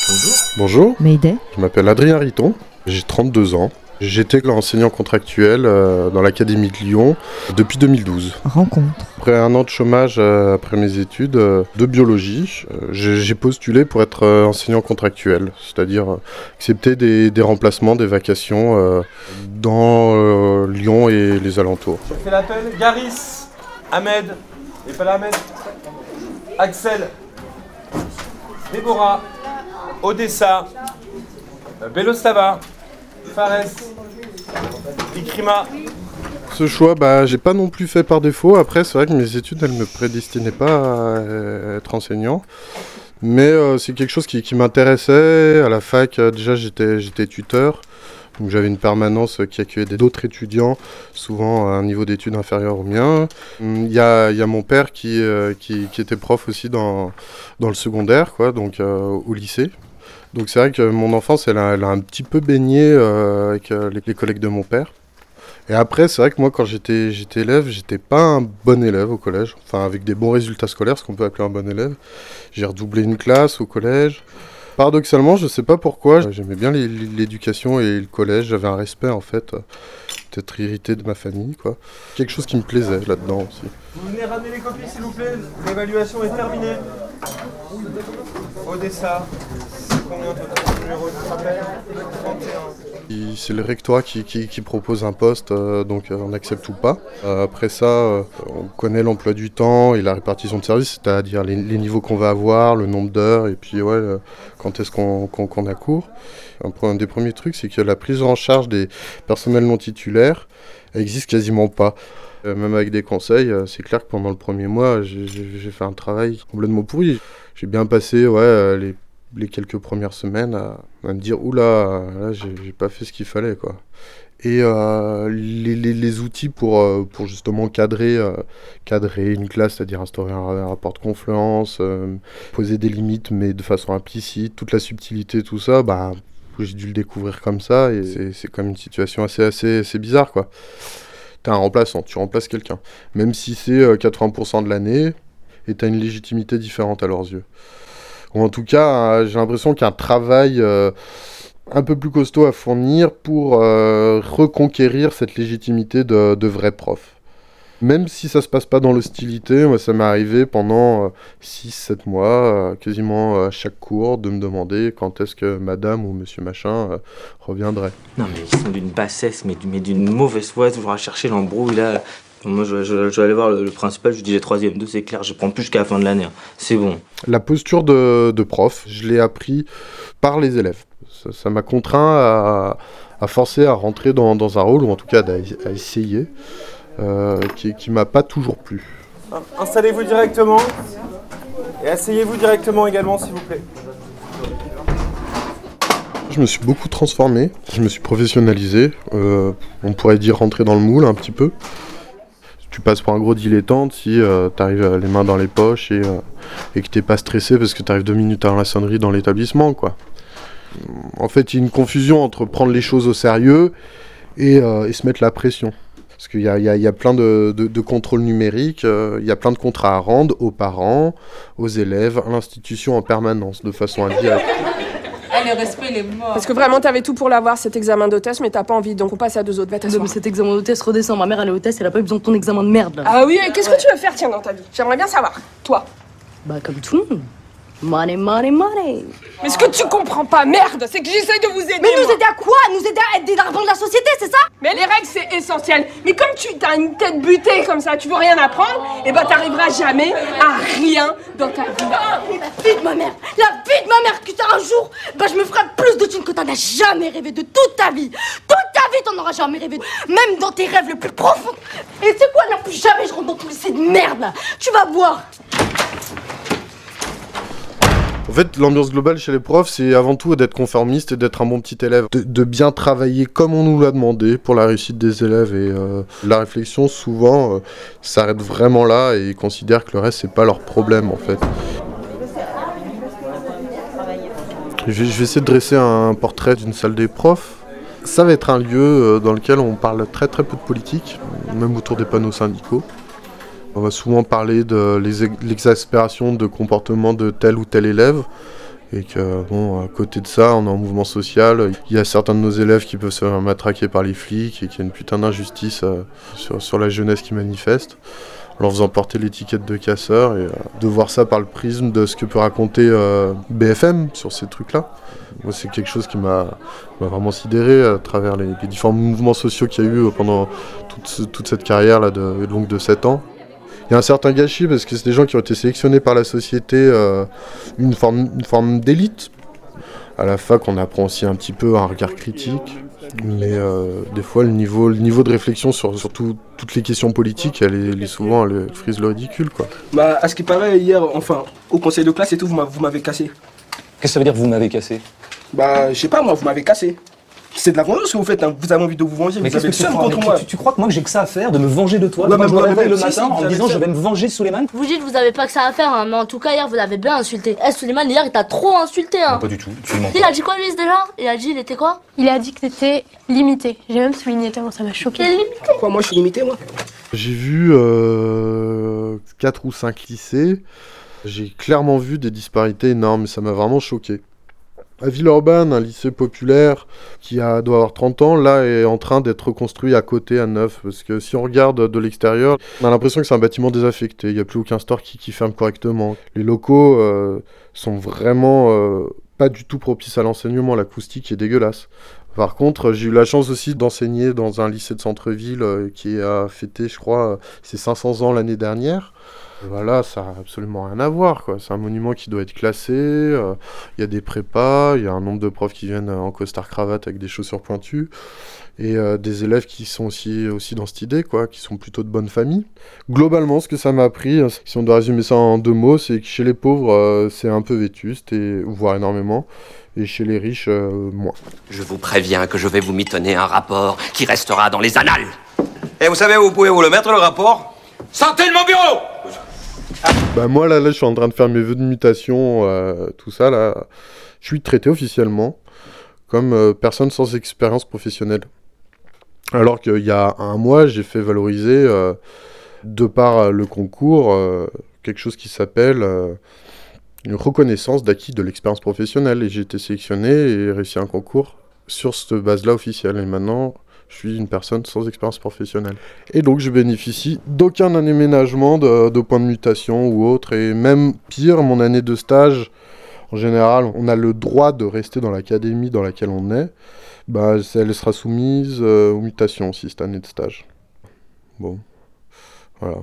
Bonjour. Bonjour. Mayday. Je m'appelle Adrien Riton, j'ai 32 ans. J'étais enseignant contractuel euh, dans l'Académie de Lyon depuis 2012. Rencontre. Après un an de chômage euh, après mes études euh, de biologie, j'ai postulé pour être enseignant contractuel, c'est-à-dire accepter des, des remplacements, des vacations dans Lyon et les alentours. Je fais l'appel. Garis, Ahmed, et pas là Ahmed, Axel, Déborah, Odessa, Belostava, Fares, Ikrima. Ce choix, bah, j'ai pas non plus fait par défaut. Après, c'est vrai que mes études, elles me prédestinaient pas à être enseignant. Mais euh, c'est quelque chose qui, m'intéressait. À la fac, euh, déjà, j'étais, j'étais tuteur. Donc j'avais une permanence qui accueillait d'autres étudiants, souvent à un niveau d'études inférieur au mien. Hum, Il y a, il y a mon père qui, euh, qui, qui était prof aussi dans, dans le secondaire, quoi, donc au lycée. Donc c'est vrai que mon enfance, elle a, un petit peu baigné euh, avec euh, les, collègues de mon père. Et après, c'est vrai que moi, quand j'étais élève, j'étais pas un bon élève au collège. Enfin, avec des bons résultats scolaires, ce qu'on peut appeler un bon élève. J'ai redoublé une classe au collège. Paradoxalement, je sais pas pourquoi, j'aimais bien l'éducation et le collège. J'avais un respect, en fait. Peut-être irrité de ma famille, quoi. Quelque chose qui me plaisait là-dedans aussi. Vous venez ramener les copies s'il vous plaît. L'évaluation est terminée. Odessa, c'est combien total numéro de rappel 31. Il- C'est le rectorat qui, propose un poste, euh, donc euh, on accepte ou pas. Euh, après ça, on connaît l'emploi du temps et la répartition de services, c'est-à-dire les, niveaux qu'on va avoir, le nombre d'heures, et puis ouais, quand est-ce qu'on qu'on a cours. Un, des premiers trucs, c'est que la prise en charge des personnels non titulaires existe quasiment pas. Même avec des conseils, c'est clair que pendant le premier mois, j'ai fait un travail complètement pourri. J'ai bien passé ouais, les les quelques premières semaines à, me dire oula là j'ai pas fait ce qu'il fallait quoi et euh, les, les- les outils pour, euh, pour justement cadrer, euh, cadrer une classe, c'est-à-dire instaurer un, rapport de confluence, euh, poser des limites mais de façon implicite, toute la subtilité, tout ça, bah, j'ai dû le découvrir comme ça et c'est- c'est comme une situation assez, assez, assez bizarre quoi. T'es un remplaçant, tu remplaces quelqu'un, même si c'est euh, 80% de l'année et t'as une légitimité différente à leurs yeux. Ou en tout cas, euh, j'ai l'impression qu'il y a un travail euh, un peu plus costaud à fournir pour euh, reconquérir cette légitimité de, de vrai prof. Même si ça se passe pas dans l'hostilité, moi ça m'est arrivé pendant 6-7 mois, quasiment à chaque cours, de me demander quand est-ce que madame ou monsieur machin reviendrait. Non mais ils sont d'une bassesse, mais d'une mauvaise foi, toujours à chercher l'embrouille là. Moi je, je- je vais aller voir le, le principal, je lui dis j'ai troisième, deux c'est clair, je prends plus jusqu'à la fin de l'année. hein. C'est bon. La posture de, de prof, je l'ai appris par les élèves. Ça- m'a contraint à, à forcer à rentrer dans, dans un rôle, ou en tout cas à essayer, euh, qui, qui m'a pas toujours plu. Installez-vous directement et asseyez-vous directement également s'il vous plaît. Je me suis beaucoup transformé, je me suis professionnalisé, euh, on pourrait dire rentrer dans le moule un petit peu. Tu passes pour un gros dilettante si tu arrives les mains dans les poches et, euh, et que t'es pas stressé parce que tu arrives deux minutes avant la sonnerie dans l'établissement, quoi. En fait, il y a une confusion entre prendre les choses au sérieux et, euh, et se mettre la pression. Parce qu'il y y y a plein de, de- contrôles numériques, euh, il y a plein de contrats à rendre aux parents, aux élèves, à l'institution en permanence, de façon indirecte. Eh, le respect, il est mort. Parce que vraiment, t'avais tout pour l'avoir, cet examen d'hôtesse, mais t'as pas envie, donc on passe à deux autres. Va t'asseoir. mais cet examen d'hôtesse redescend. Ma mère, elle est hôtesse, elle a pas eu besoin de ton examen de merde là. Ah oui, et qu'est-ce que tu veux faire, tiens, dans ta vie? J'aimerais bien savoir. Toi. Bah, comme tout le monde. Money, money, money. Mais ce que tu comprends pas, merde, c'est que j'essaye de vous aider. Mais nous moi. aider à quoi? Nous aider à être des lardons de la société, c'est ça? Mais les règles, c'est essentiel. Mais comme tu as une tête butée comme ça, tu veux rien apprendre, et ben t'arriveras jamais à rien dans ta vie. La vie de ma mère La vie de ma mère que t'as un jour Bah, je me ferai plus de thunes que t'en as jamais rêvé de toute ta vie Toute ta vie, t'en auras jamais rêvé. Même dans tes rêves les plus profonds. Et c'est quoi, là, plus jamais je rentre dans tout lycée de merde, là Tu vas voir En fait, l'ambiance globale chez les profs, c'est avant tout d'être conformiste et d'être un bon petit élève. De, bien travailler comme on nous l'a demandé pour la réussite des élèves. Et euh, la réflexion, souvent, euh, s'arrête vraiment là et ils considèrent que le reste, c'est pas leur problème, en fait. Je vais, je vais essayer de dresser un portrait d'une salle des profs. Ça va être un lieu euh, dans lequel on parle très très peu de politique, même autour des panneaux syndicaux. On va souvent parler de l'exaspération de comportement de tel ou tel élève. Et que, bon, à côté de ça, on est en mouvement social. Il y a certains de nos élèves qui peuvent se faire matraquer par les flics et qu'il y a une putain d'injustice euh, sur, la jeunesse qui manifeste. En leur faisant porter l'étiquette de casseur et euh, de voir ça par le prisme de ce que peut raconter euh, BFM sur ces trucs-là. Moi, c'est quelque chose qui m'a vraiment sidéré à travers les, différents mouvements sociaux qu'il y a eu pendant toute, ce- toute cette carrière là de, longue de 7 ans. Il y a un certain gâchis parce que c'est des gens qui ont été sélectionnés par la société, euh, une forme, une forme d'élite. À la fac, on apprend aussi un petit peu un regard critique, mais euh, des fois, le niveau, le niveau de réflexion sur, sur tout- toutes les questions politiques, elle est, elle est souvent, elle frise le ridicule, quoi. Bah, à ce qui paraît, hier, enfin, au conseil de classe et tout, vous m'avez cassé. Qu'est-ce que ça veut dire vous m'avez cassé? Bah, je sais pas, moi, vous m'avez cassé. C'est de la vengeance que vous faites, hein. vous avez envie de vous venger, Mais vous avez que tu crois contre moi. tu, tu crois que moi que j'ai que ça à faire de me venger de toi Ouais, Moi je me réveille le si, matin si, en disant ça. je vais me venger de Suleiman Vous dites vous avez pas que ça à faire, hein, mais en tout cas hier vous l'avez bien insulté. Eh Suleiman hier il t'a trop insulté hein. Pas du tout, absolument Il a dit quoi lui déjà? Il a dit il était quoi? Il a dit que t'étais limité. J'ai même souligné tellement ça m'a choqué. Quoi, moi je suis limité, moi? J'ai vu euh, 4 ou 5 lycées. J'ai clairement vu des disparités énormes et ça m'a vraiment choqué. À Villeurbanne, un lycée populaire qui a, doit avoir 30 ans, là est en train d'être reconstruit à côté, à neuf. Parce que si on regarde de l'extérieur, on a l'impression que c'est un bâtiment désaffecté. Il n'y a plus aucun store qui, ferme correctement. Les locaux euh, sont vraiment euh, pas du tout propices à l'enseignement. L'acoustique est dégueulasse. Par contre, j'ai eu la chance aussi d'enseigner dans un lycée de centre-ville euh, qui a fêté, je crois, euh, ses 500 ans l'année dernière. Voilà, ça a absolument rien à voir, quoi. C'est un monument qui doit être classé. euh, Il y a des prépas, il y a un nombre de profs qui viennent en costard-cravate avec des chaussures pointues. Et euh, des élèves qui sont aussi, aussi dans cette idée, quoi, qui sont plutôt de bonne famille. Globalement, ce que ça m'a appris, euh, si on doit résumer ça en deux mots, c'est que chez les pauvres, euh, c'est un peu vétuste, et, voire énormément, et chez les riches, euh, moins. Je vous préviens que je vais vous mitonner un rapport qui restera dans les annales. Et vous savez où vous pouvez vous le mettre, le rapport? Sortez de mon bureau Bah moi là, là je suis en train de faire mes vœux de mutation, euh, tout ça là. Je suis traité officiellement comme euh, personne sans expérience professionnelle. Alors qu'il y a un mois, j'ai fait valoriser, euh, de par le concours, quelque chose qui s'appelle une reconnaissance d'acquis de l'expérience professionnelle. Et j'ai été sélectionné et réussi un concours sur cette base-là officielle. Et maintenant, je suis une personne sans expérience professionnelle. Et donc, je bénéficie d'aucun aménagement de, de point de mutation ou autre. Et même pire, mon année de stage, en général, on a le droit de rester dans l'académie dans laquelle on est. Bah, elle sera soumise euh, aux mutations aussi, cette année de stage. Bon, voilà.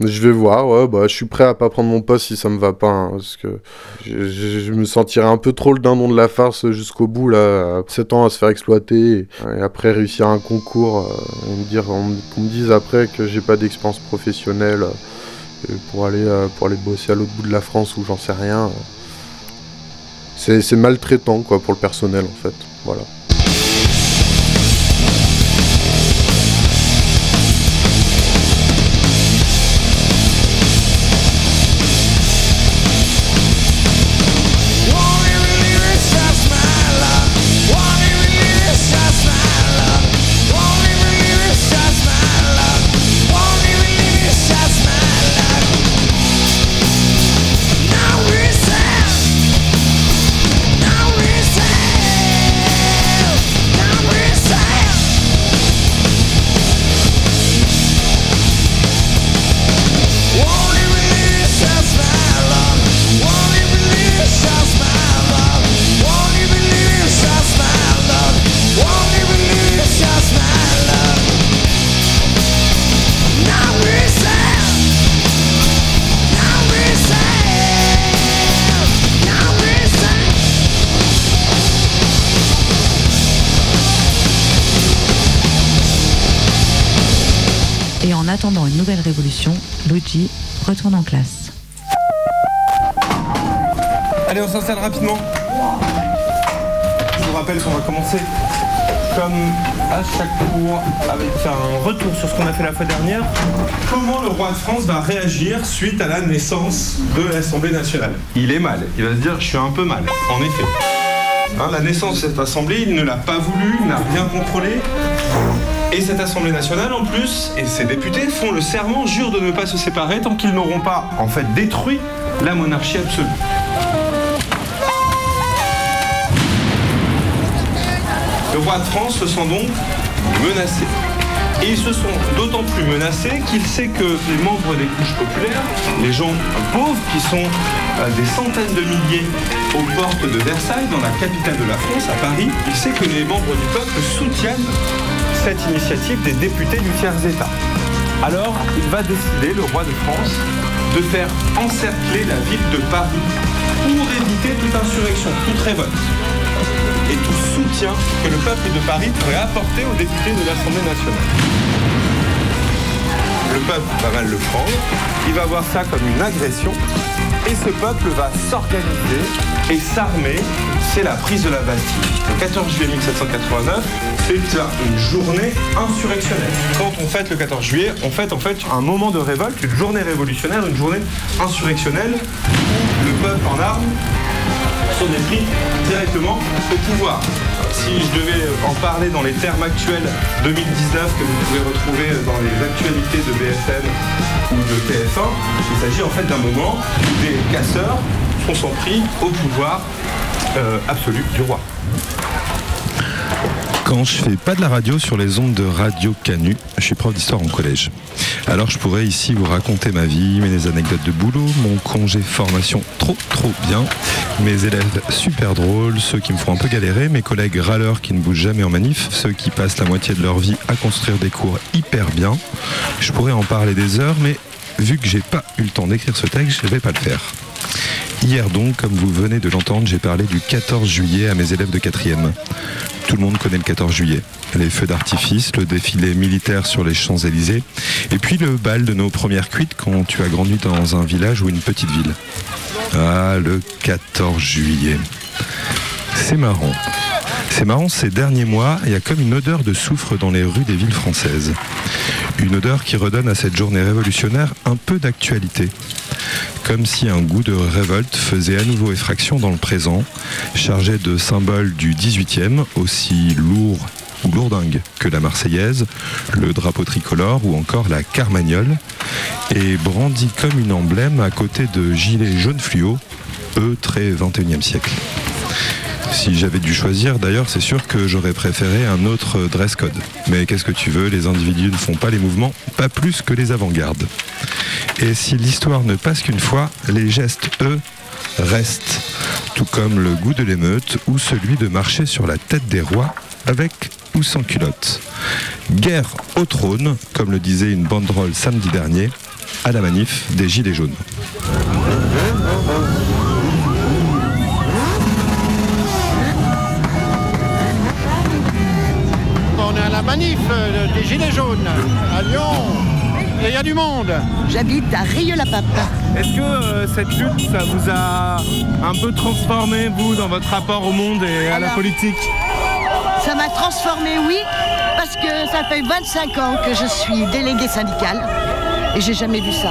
Je vais voir, ouais, bah, je suis prêt à pas prendre mon poste si ça me va pas, hein, parce que je, me sentirais un peu trop le dindon de la farce jusqu'au bout, là, 7 ans à se faire exploiter, et, après réussir un concours, euh, et me dire, on, qu'on me dise après que j'ai pas d'expérience professionnelle euh, pour, aller, euh, pour aller bosser à l'autre bout de la France ou j'en sais rien. c'est c'est maltraitant, quoi, pour le personnel, en fait, voilà. Rapidement. Je vous rappelle qu'on va commencer comme à chaque cours avec un retour sur ce qu'on a fait la fois dernière. Comment le roi de France va réagir suite à la naissance de l'Assemblée nationale? Il est mal. Il va se dire je suis un peu mal. En effet. Hein, la naissance de cette assemblée, il ne l'a pas voulu, il n'a rien contrôlé. Et cette Assemblée nationale, en plus, et ces députés font le serment, jurent de ne pas se séparer tant qu'ils n'auront pas, en fait, détruit la monarchie absolue. Le roi de France se sent donc menacé. Et ils se sont d'autant plus menacés qu'il sait que les membres des couches populaires, les gens pauvres qui sont euh, des centaines de milliers aux portes de Versailles, dans la capitale de la France, à Paris, il sait que les membres du peuple soutiennent cette initiative des députés du tiers-État. Alors, il va décider, le roi de France, de faire encercler la ville de Paris pour éviter toute insurrection, toute révolte et tout que le peuple de Paris pourrait apporter aux députés de l'Assemblée nationale. Le peuple va mal le prendre, il va voir ça comme une agression, et ce peuple va s'organiser et s'armer. C'est la prise de la Bastille. Le 14 juillet 1789, c'est une journée insurrectionnelle. Quand on fête le 14 juillet, on fête en fait un moment de révolte, une journée révolutionnaire, une journée insurrectionnelle, où le peuple en armes sont pris directement au pouvoir. Si je devais en parler dans les termes actuels 2019 que vous pouvez retrouver dans les actualités de BFM ou de TF1, il s'agit en fait d'un moment où des casseurs sont sans prix au pouvoir euh, absolu du roi. Quand je fais pas de la radio sur les ondes de Radio Canu, je suis prof d'histoire en collège. Alors je pourrais ici vous raconter ma vie, mes anecdotes de boulot, mon congé formation trop trop bien, mes élèves super drôles, ceux qui me font un peu galérer, mes collègues râleurs qui ne bougent jamais en manif, ceux qui passent la moitié de leur vie à construire des cours hyper bien. Je pourrais en parler des heures, mais vu que j'ai pas eu le temps d'écrire ce texte, je vais pas le faire. Hier donc, comme vous venez de l'entendre, j'ai parlé du 14 juillet à mes élèves de 4e. Tout le monde connaît le 14 juillet. Les feux d'artifice, le défilé militaire sur les Champs-Élysées, et puis le bal de nos premières cuites quand tu as grandi dans un village ou une petite ville. Ah, le 14 juillet. C'est marrant. C'est marrant, ces derniers mois, il y a comme une odeur de soufre dans les rues des villes françaises. Une odeur qui redonne à cette journée révolutionnaire un peu d'actualité. Comme si un goût de révolte faisait à nouveau effraction dans le présent, chargé de symboles du 18e, aussi lourds ou lourdingues que la Marseillaise, le drapeau tricolore ou encore la Carmagnole, et brandi comme une emblème à côté de gilets jaunes fluo, eux très 21e siècle. Si j'avais dû choisir, d'ailleurs, c'est sûr que j'aurais préféré un autre dress code. Mais qu'est-ce que tu veux, les individus ne font pas les mouvements, pas plus que les avant-gardes. Et si l'histoire ne passe qu'une fois, les gestes, eux, restent. Tout comme le goût de l'émeute ou celui de marcher sur la tête des rois avec ou sans culotte. Guerre au trône, comme le disait une banderole samedi dernier, à la manif des Gilets jaunes. On est à la manif euh, des Gilets jaunes à Lyon. Et il y a du monde. J'habite à Rieux-la-Pape. Est-ce que euh, cette lutte, ça vous a un peu transformé, vous, dans votre rapport au monde et à la politique Ça m'a transformé, oui, parce que ça fait 25 ans que je suis déléguée syndicale et j'ai jamais vu ça.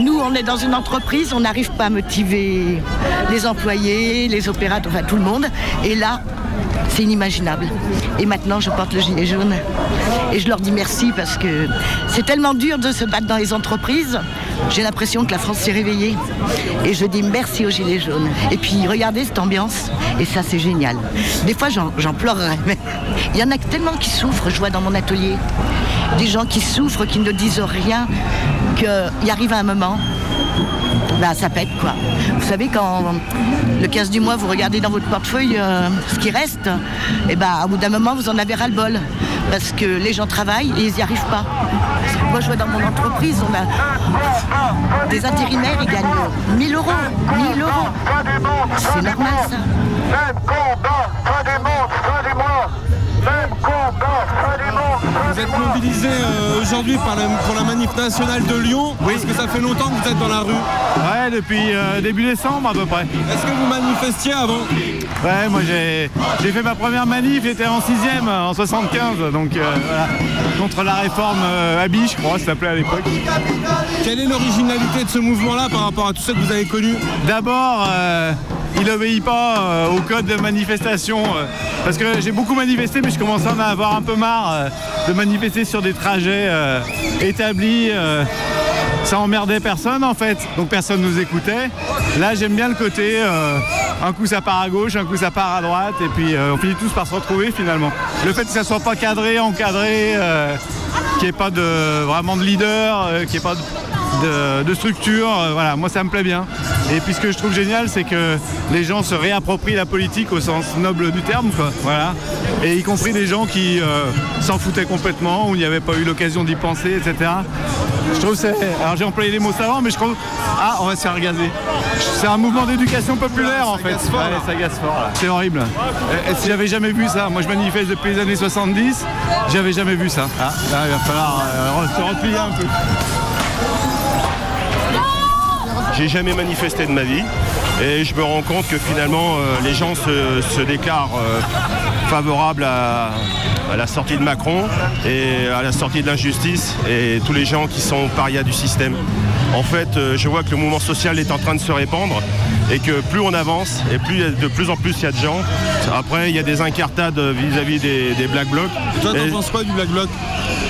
Nous, on est dans une entreprise, on n'arrive pas à motiver les employés, les opérateurs, enfin tout le monde. Et là, c'est inimaginable. Et maintenant, je porte le gilet jaune. Et je leur dis merci parce que c'est tellement dur de se battre dans les entreprises. J'ai l'impression que la France s'est réveillée. Et je dis merci aux gilets jaunes. Et puis, regardez cette ambiance. Et ça, c'est génial. Des fois, j'en pleurerais. Mais il y en a tellement qui souffrent. Je vois dans mon atelier des gens qui souffrent, qui ne disent rien, qu'il arrive un moment bah, ça pète quoi. Vous savez, quand le 15 du mois, vous regardez dans votre portefeuille euh, ce qui reste, et bah, au bout d'un moment, vous en avez ras-le-bol. Parce que les gens travaillent et ils n'y arrivent pas. Moi, je vois dans mon entreprise, on a des intérimaires, ils gagnent 1000 euros. 1000 euros. C'est normal ça. Vous êtes mobilisé euh, aujourd'hui pour la manif nationale de Lyon. Est-ce que ça fait longtemps que vous êtes dans la rue Ouais, depuis euh, début décembre à peu près. Est-ce que vous manifestiez avant? Ouais, moi j'ai fait ma première manif, j'étais en 6ème en 75, donc euh, voilà. Contre la réforme Abi, je crois, ça s'appelait à l'époque. Quelle est l'originalité de ce mouvement-là par rapport à tout ce que vous avez connu? D'abord, il obéit pas euh, au code de manifestation. euh, parce que j'ai beaucoup manifesté, mais je commence à en avoir un peu marre euh, de manifester sur des trajets établis. ça emmerdait personne en fait, donc personne nous écoutait. Là j'aime bien le côté un coup ça part à gauche, un coup ça part à droite, et puis on finit tous par se retrouver finalement. Le fait que ça soit pas cadré, encadré, qu'il n'y ait pas vraiment de leader, qu'il n'y ait pas de, de- de structure, euh, voilà, moi ça me plaît bien. Et puis ce que je trouve génial, c'est que les gens se réapproprient la politique au sens noble du terme, quoi, voilà. Et y compris des gens qui euh, s'en foutaient complètement, ou n'y avaient pas eu l'occasion d'y penser, etc. Je trouve c'est. Alors j'ai employé les mots savants, mais je trouve. Ah, on va se faire gazer. C'est un mouvement d'éducation populaire en fait. fort, Ouais, ça gaze fort. C'est horrible. Si j'avais jamais vu ça, moi je manifeste depuis les années 70, j'avais jamais vu ça. Ah, là, il va falloir euh, se replier un peu. J'ai jamais manifesté de ma vie et je me rends compte que finalement euh, les gens se, déclarent euh, favorables à, à la sortie de Macron et à la sortie de l'injustice et tous les gens qui sont parias du système. En fait, euh, je vois que le mouvement social est en train de se répandre et que plus on avance et plus de plus en plus il y a de gens. Après, il y a des incartades vis-à-vis des, des Black Blocs. Toi, t'en penses quoi du Black Bloc?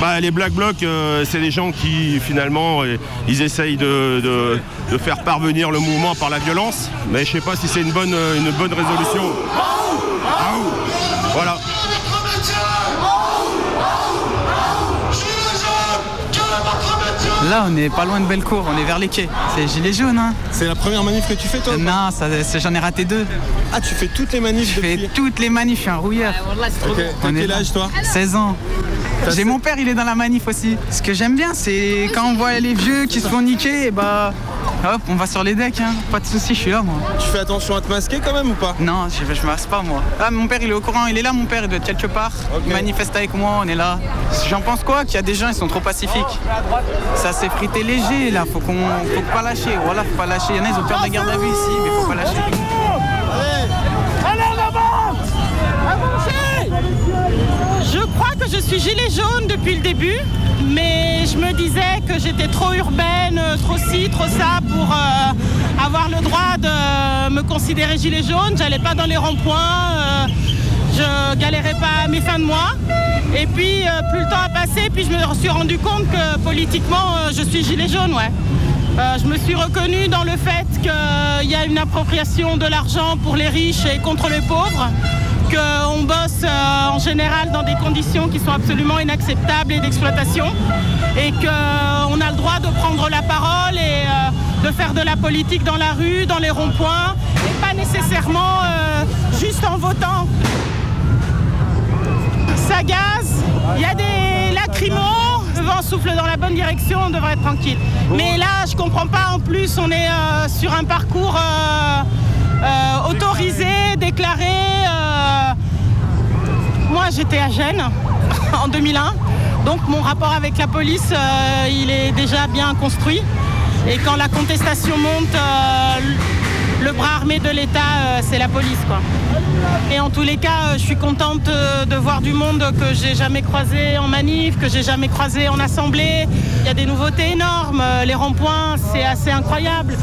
Bah, les Black Blocs, euh, c'est des gens qui finalement, euh, ils essayent de, de- de faire parvenir le mouvement par la violence, mais je sais pas si c'est une bonne, euh, une bonne résolution. Voilà. Là, on est pas loin de Bellecour, on est vers les quais. C'est gilet jaune, hein C'est la première manif que tu fais, toi Non, ça, c'est- j'en ai raté deux. Ah, tu fais toutes les manifs Je fais toutes les manifs, je suis un rouillard. Ok, t'as On est quel là. âge, toi 16 ans. J'ai mon père, il est dans la manif aussi. Ce que j'aime bien, c'est quand on voit les vieux qui se font niquer, et bah hop, on va sur les decks, hein. Pas de soucis, je suis là moi. Tu fais attention à te masquer quand même ou pas? Non, je, je me reste pas moi. Ah, mon père, il est au courant, il est là, mon père, il doit être quelque part. Il manifeste avec moi, on est là. J'en pense quoi Qu'il y a des gens, ils sont trop pacifiques. Ça s'est frité léger là, faut qu'on faut pas lâcher. Voilà, faut pas lâcher. Il y en a, ils ont peur de la garde à vue ici, mais faut pas lâcher. Allez, crois que je suis gilet jaune depuis le début, mais je me disais que j'étais trop urbaine, euh, trop ci, trop ça pour euh, avoir le droit de me considérer gilet jaune. J'allais pas dans les ronds-points, euh, je galérais pas à mes fins de mois. Et puis, euh, plus le temps a passé, puis je me suis rendu compte que politiquement, euh, je suis gilet jaune, ouais. Euh, je me suis reconnue dans le fait qu'il y a une appropriation de l'argent pour les riches et contre les pauvres, qu'on bosse euh, en général dans des conditions qui sont absolument inacceptables et d'exploitation, et qu'on a le droit de prendre la parole et euh, de faire de la politique dans la rue, dans les ronds-points, et pas nécessairement euh, juste en votant. Ça gaze, il y a des lacrymos, le vent souffle dans la bonne direction, on devrait être tranquille. Mais là, je comprends pas, en plus, on est euh, sur un parcours euh, euh, autorisé, déclaré. Moi, j'étais à Gênes [LAUGHS] en 2001, donc mon rapport avec la police, euh, il est déjà bien construit. Et quand la contestation monte, euh, le bras armé de l'État, euh, c'est la police, quoi. Et en tous les cas, je suis contente de voir du monde que j'ai jamais croisé en manif, que j'ai jamais croisé en assemblée. Il y a des nouveautés énormes. Les ronds-points, c'est assez incroyable.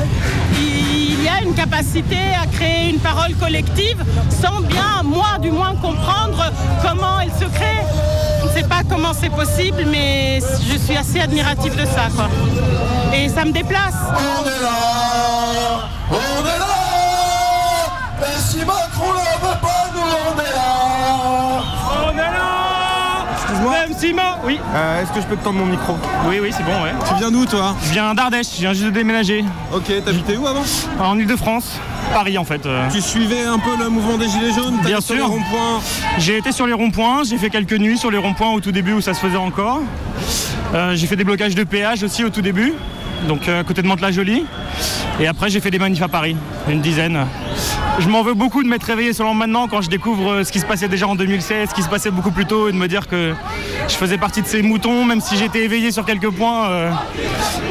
A une capacité à créer une parole collective sans bien, moi du moins, comprendre comment elle se crée. Je ne sais pas comment c'est possible, mais je suis assez admirative de ça, quoi. Et ça me déplace. Même Simon Oui. Euh, Est-ce que je peux te tendre mon micro? Oui, oui, c'est bon, ouais. Tu viens d'où, toi? Je viens d'Ardèche, je viens juste de déménager. Ok, t'habitais où avant? En Ile-de-France, Paris en fait. euh. Tu suivais un peu le mouvement des Gilets jaunes? Bien sur les sûr. ronds-points? J'ai été sur les ronds-points, j'ai fait quelques nuits sur les ronds-points au tout début où ça se faisait encore. Euh, j'ai fait des blocages de péage aussi au tout début, donc à côté de Mantes-la-Jolie. Et après j'ai fait des manifs à Paris, une dizaine. Je m'en veux beaucoup de m'être réveillé seulement maintenant quand je découvre euh, ce qui se passait déjà en 2016, ce qui se passait beaucoup plus tôt et de me dire que je faisais partie de ces moutons, même si j'étais éveillé sur quelques points. euh,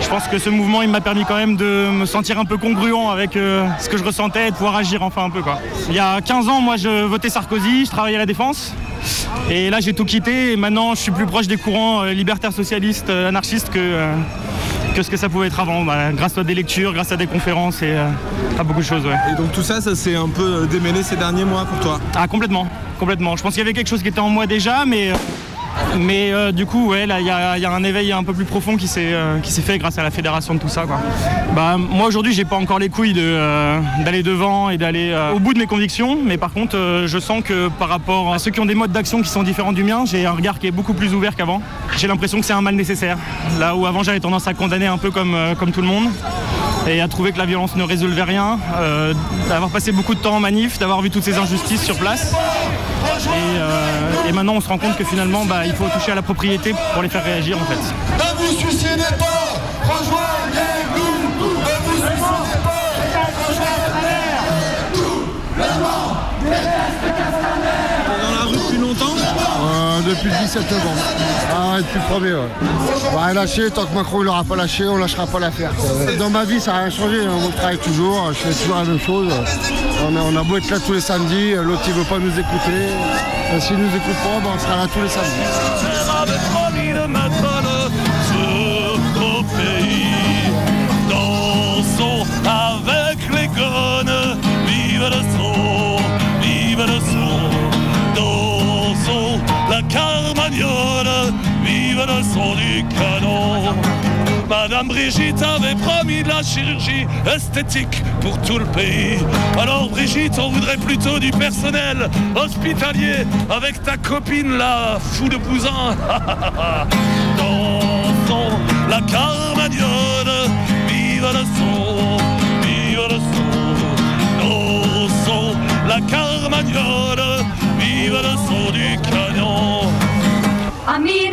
je pense que ce mouvement il m'a permis quand même de me sentir un peu congruent avec euh, ce que je ressentais et de pouvoir agir enfin un peu quoi. Il y a 15 ans moi je votais Sarkozy, je travaillais à la défense. Et là j'ai tout quitté et maintenant je suis plus proche des courants libertaires socialistes, anarchistes que, que ce que ça pouvait être avant, bah, grâce à des lectures, grâce à des conférences et euh, à beaucoup de choses. Ouais. Et donc tout ça, ça s'est un peu euh, démêlé ces derniers mois pour toi? Ah complètement, complètement. Je pense qu'il y avait quelque chose qui était en moi déjà, mais, mais euh, du coup, ouais, là, il y, a- un éveil un peu plus profond qui s'est euh, qui s'est fait grâce à la fédération de tout ça. Quoi. Bah, moi aujourd'hui, j'ai pas encore les couilles euh, d'aller devant et d'aller au bout de mes convictions, mais par contre, je sens que par rapport à ceux qui ont des modes d'action qui sont différents du mien, j'ai un regard qui est beaucoup plus ouvert qu'avant. J'ai l'impression que c'est un mal nécessaire. Là où avant, j'avais tendance à condamner un peu comme, comme tout le monde et à trouver que la violence ne résolvait rien, d'avoir passé beaucoup de temps en manif, d'avoir vu toutes ces injustices sur place. Et, euh, et maintenant on se rend compte que finalement bah, il faut toucher à la propriété pour les faire réagir en fait. Depuis le 17 novembre. Ah depuis le premier, ouais. On rien lâcher, tant que Macron il l'aura pas lâché, on lâchera pas l'affaire. Dans ma vie, ça n'a rien changé, hein. Je travaille toujours, je fais toujours la même chose. On a, on a beau être là tous les samedis, l'autre il veut pas nous écouter. Euh, S'il nous écoute pas, ben, on sera là tous les samedis. Le son du canon. Madame Brigitte avait promis de la chirurgie esthétique pour tout le pays. Alors Brigitte, on voudrait plutôt du personnel hospitalier avec ta copine là, fou de bousin. [LAUGHS] Dansons la carmagnole, vive le son, vive le son. Dansons la carmagnole, vive le son du canon. Amis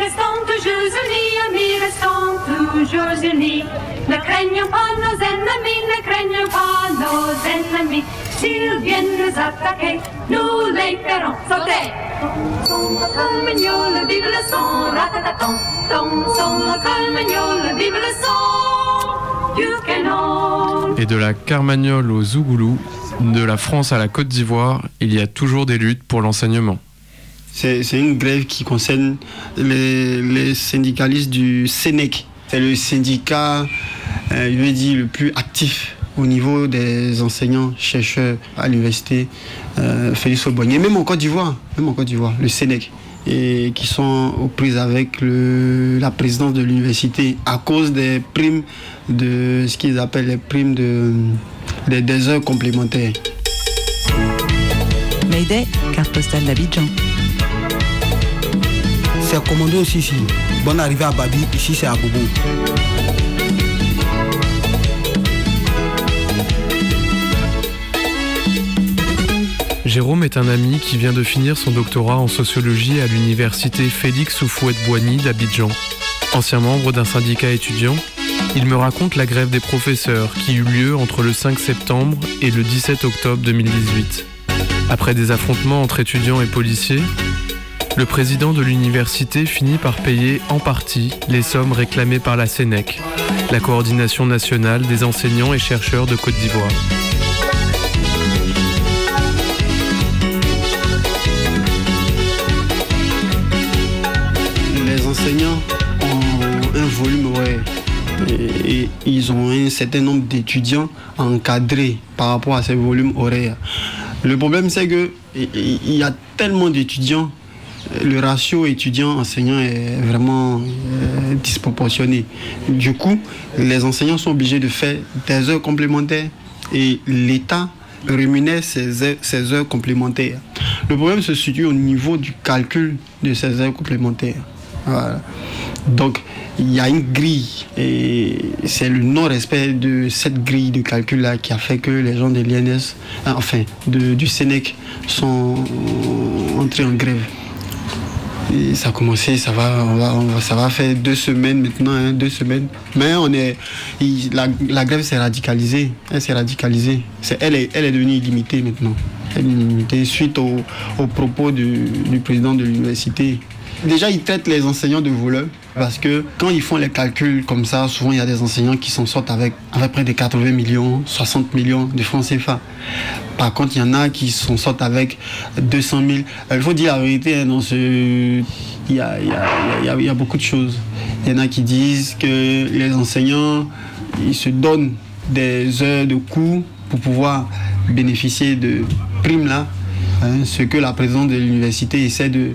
toujours unis, amis restons toujours unis. Ne craignons pas nos ennemis, ne craignons pas nos ennemis. S'ils viennent nous attaquer, nous les ferons sauter. Et de la Carmagnole au Zougoulou, de la France à la Côte d'Ivoire, il y a toujours des luttes pour l'enseignement. C'est une grève qui concerne les, syndicalistes du Sénèque. C'est le syndicat, euh, je vais dire, le plus actif au niveau des enseignants, chercheurs à l'université euh, Félix Aubonnier, même en Côte d'Ivoire, même en Côte d'Ivoire, le Sénèque, et qui sont aux prises avec la présidence de l'université à cause des primes de ce qu'ils appellent les primes de, des, des heures complémentaires. Mayday, carte postale d'Abidjan. C'est commandé aussi ici. Bonne arrivée à Babi, ici c'est à Bobo. Jérôme est un ami qui vient de finir son doctorat en sociologie à l'université Félix Houphouët-Boigny d'Abidjan. Ancien membre d'un syndicat étudiant, il me raconte la grève des professeurs qui eut lieu entre le 5 septembre et le 17 octobre 2018. Après des affrontements entre étudiants et policiers, le président de l'université finit par payer en partie les sommes réclamées par la Sénèque, la coordination nationale des enseignants et chercheurs de Côte d'Ivoire. les enseignants ont un volume horaire et, ils ont un certain nombre d'étudiants encadrés par rapport à ces volumes horaires. Le problème c'est que il y a tellement d'étudiants, le ratio étudiant-enseignant est vraiment euh, disproportionné. Du coup, les enseignants sont obligés de faire des heures complémentaires et l'État rémunère ces heures, complémentaires. Le problème se situe au niveau du calcul de ces heures complémentaires. Donc, il y a une grille et c'est le non-respect de cette grille de calcul-là qui a fait que les gens de l'INS, enfin, du Sénèque, sont entrés en grève. Ça a commencé, ça va, ça va faire deux semaines maintenant, hein, deux semaines. Mais on est, il- la, grève s'est radicalisée, elle s'est radicalisée. C'est, elle, est, elle est devenue illimitée maintenant. Est suite au- aux propos du, du président de l'université. Déjà, ils traitent les enseignants de voleurs parce que quand ils font les calculs comme ça, souvent il y a des enseignants qui s'en sortent avec, avec près de 80 millions, 60 millions de francs CFA. Par contre, il y en a qui s'en sortent avec 200 000. Euh, Il faut dire la vérité, ce... il, y a, beaucoup de choses. Il y en a qui disent que les enseignants, ils se donnent des heures de cours pour pouvoir bénéficier de primes là, hein, ce que la présidente de l'université essaie de,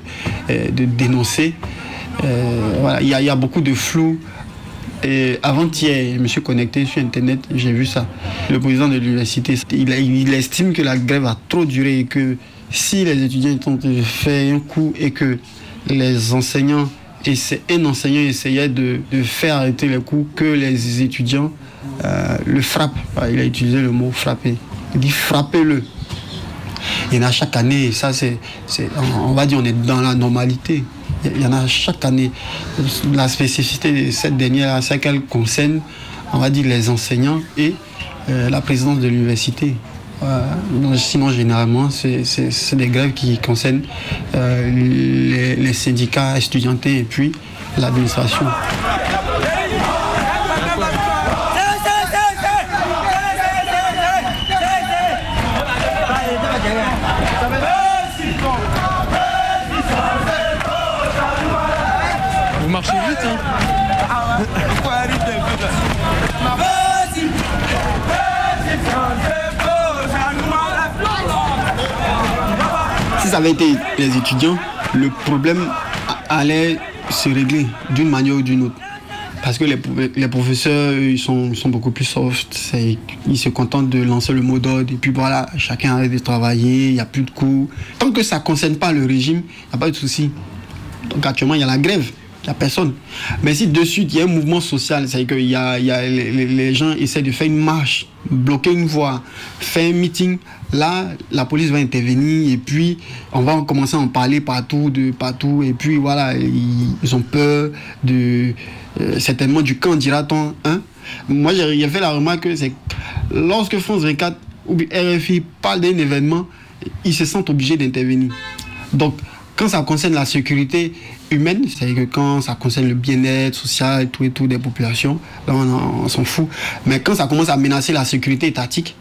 euh, de dénoncer. Euh, il y, a- beaucoup de flou. Et avant-hier, je me suis connecté sur Internet, j'ai vu ça. Le président de l'université, il, estime que la grève a trop duré et que si les étudiants ont fait un coup et que les enseignants, essa- un enseignant essayait de, de faire arrêter les coups, que les étudiants euh, le frappent. Il a utilisé le mot frapper. Il dit frappez-le. Il y en a chaque année, et ça c'est, on va dire, on est dans la normalité. Il y en a chaque année. La spécificité de cette dernière, c'est qu'elle concerne, on va dire, les enseignants et euh, la présidence de l'université. Donc, Sinon, généralement, c'est des grèves qui concernent euh, les, les syndicats estudiantins et puis l'administration. Si ça avait été les étudiants, le problème allait se régler d'une manière ou d'une autre. Parce que les, pro- les professeurs, ils sont, beaucoup plus soft. Ils se contentent de lancer le mot d'ordre. Et puis voilà, chacun arrête de travailler, il n'y a plus de cours. Tant que ça ne concerne pas le régime, il n'y a pas de souci. Donc actuellement, il y a la grève. Il n'y a personne. Mais si de suite, il y a un mouvement social, c'est-à-dire que y a, les, gens essaient de faire une marche, bloquer une voie, faire un meeting, là, la police va intervenir et puis on va commencer à en parler partout, de partout. Et puis voilà, ils, ont peur de euh, certainement du camp, dira-t-on. Hein? Moi, j'ai fait la remarque que c'est que lorsque France 24 ou RFI parle d'un événement, ils se sentent obligés d'intervenir. Donc, quand ça concerne la sécurité humaine, c'est-à-dire que quand ça concerne le bien-être social et tout et tout des populations, là on, on s'en fout. Mais quand ça commence à menacer la sécurité étatique,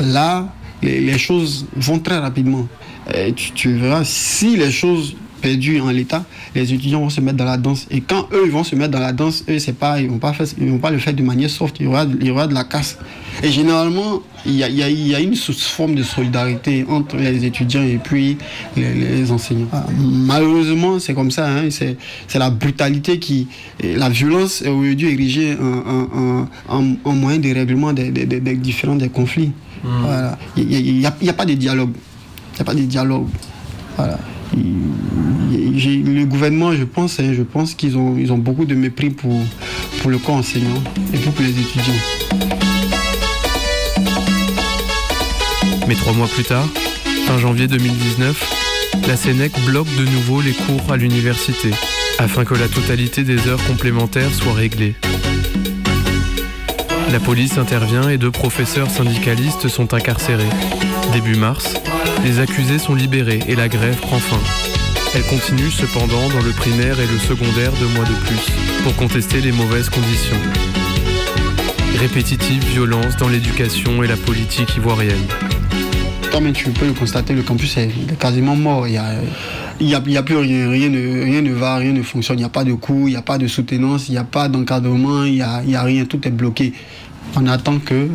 là les, choses vont très rapidement. Et tu verras, si les choses perdues en l'état, les étudiants vont se mettre dans la danse. Et quand eux ils vont se mettre dans la danse, eux c'est pas, ils vont pas faire, ils vont pas le faire de manière soft. Il y aura, il y aura de la casse. Et généralement, il y a, il y a- il y a une sous- forme de solidarité entre les étudiants et puis les, les enseignants. Ah, Malheureusement, c'est comme ça. hein, c'est, c'est la brutalité qui, la violence est aujourd'hui érigée en, en- en- en moyen de règlement des, des- des- des différents des conflits. Voilà. Il n'y a, a pas de dialogue. Il n'y a pas de dialogue. Voilà. Le gouvernement, je pense, hein, je pense qu'ils ont, ils ont beaucoup de mépris pour, pour le corps enseignant et pour les étudiants. Mais trois mois plus tard, fin janvier 2019, la Sénèque bloque de nouveau les cours à l'université, afin que la totalité des heures complémentaires soit réglée. La police intervient et deux professeurs syndicalistes sont incarcérés. Début mars, les accusés sont libérés et la grève prend fin. Elle continue cependant dans le primaire et le secondaire deux mois de plus, pour contester les mauvaises conditions. Répétitive violence dans l'éducation et la politique ivoirienne. Toi-même, tu peux le constater, le campus est quasiment mort. Il n'y a, il y a, plus rien, rien ne, rien ne va, rien ne fonctionne. Il n'y a pas de cours, il n'y a pas de soutenance, il n'y a pas d'encadrement, il n'y a, a rien, tout est bloqué. On attend que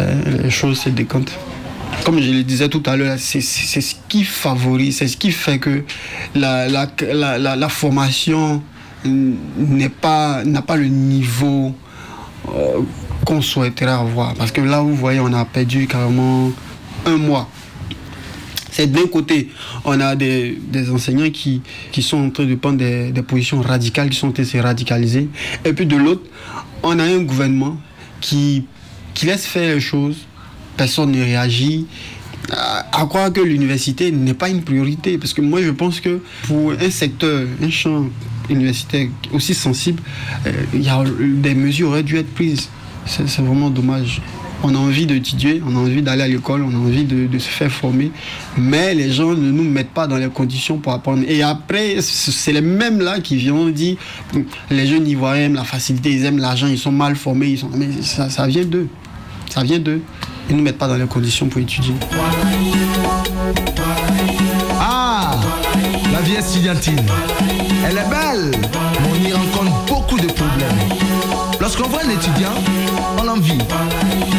euh, les choses se décantent. Comme je le disais tout à l'heure, c'est ce qui favorise, c'est ce qui fait que la, formation n'est pas- n'a pas le niveau euh, qu'on souhaiterait avoir. Parce que là, vous voyez, on a perdu carrément un mois. C'est d'un côté, on a des, enseignants qui, qui sont en train de prendre des, des positions radicales, qui sont en train de se radicaliser. Et puis de l'autre, on a un gouvernement qui, qui laisse faire les choses, personne ne réagit. À, à croire que l'université n'est pas une priorité. Parce que moi, je pense que pour un secteur, un champ universitaire aussi sensible, euh, y a, des mesures auraient dû être prises. C'est vraiment dommage. On a envie d'étudier, on a envie d'aller à l'école, on a envie de, se faire former, mais les gens ne nous mettent pas dans les conditions pour apprendre. Et après, c'est les mêmes là qui viennent dire les jeunes ivoiriens aiment la facilité, ils aiment l'argent, ils sont mal formés, ils sont... mais ça, ça vient d'eux. Ça vient d'eux. Ils ne nous mettent pas dans les conditions pour étudier. Ah La vie estudiantine. Elle est belle, mais on y rencontre beaucoup de problèmes. Lorsqu'on voit un étudiant, on l'envie.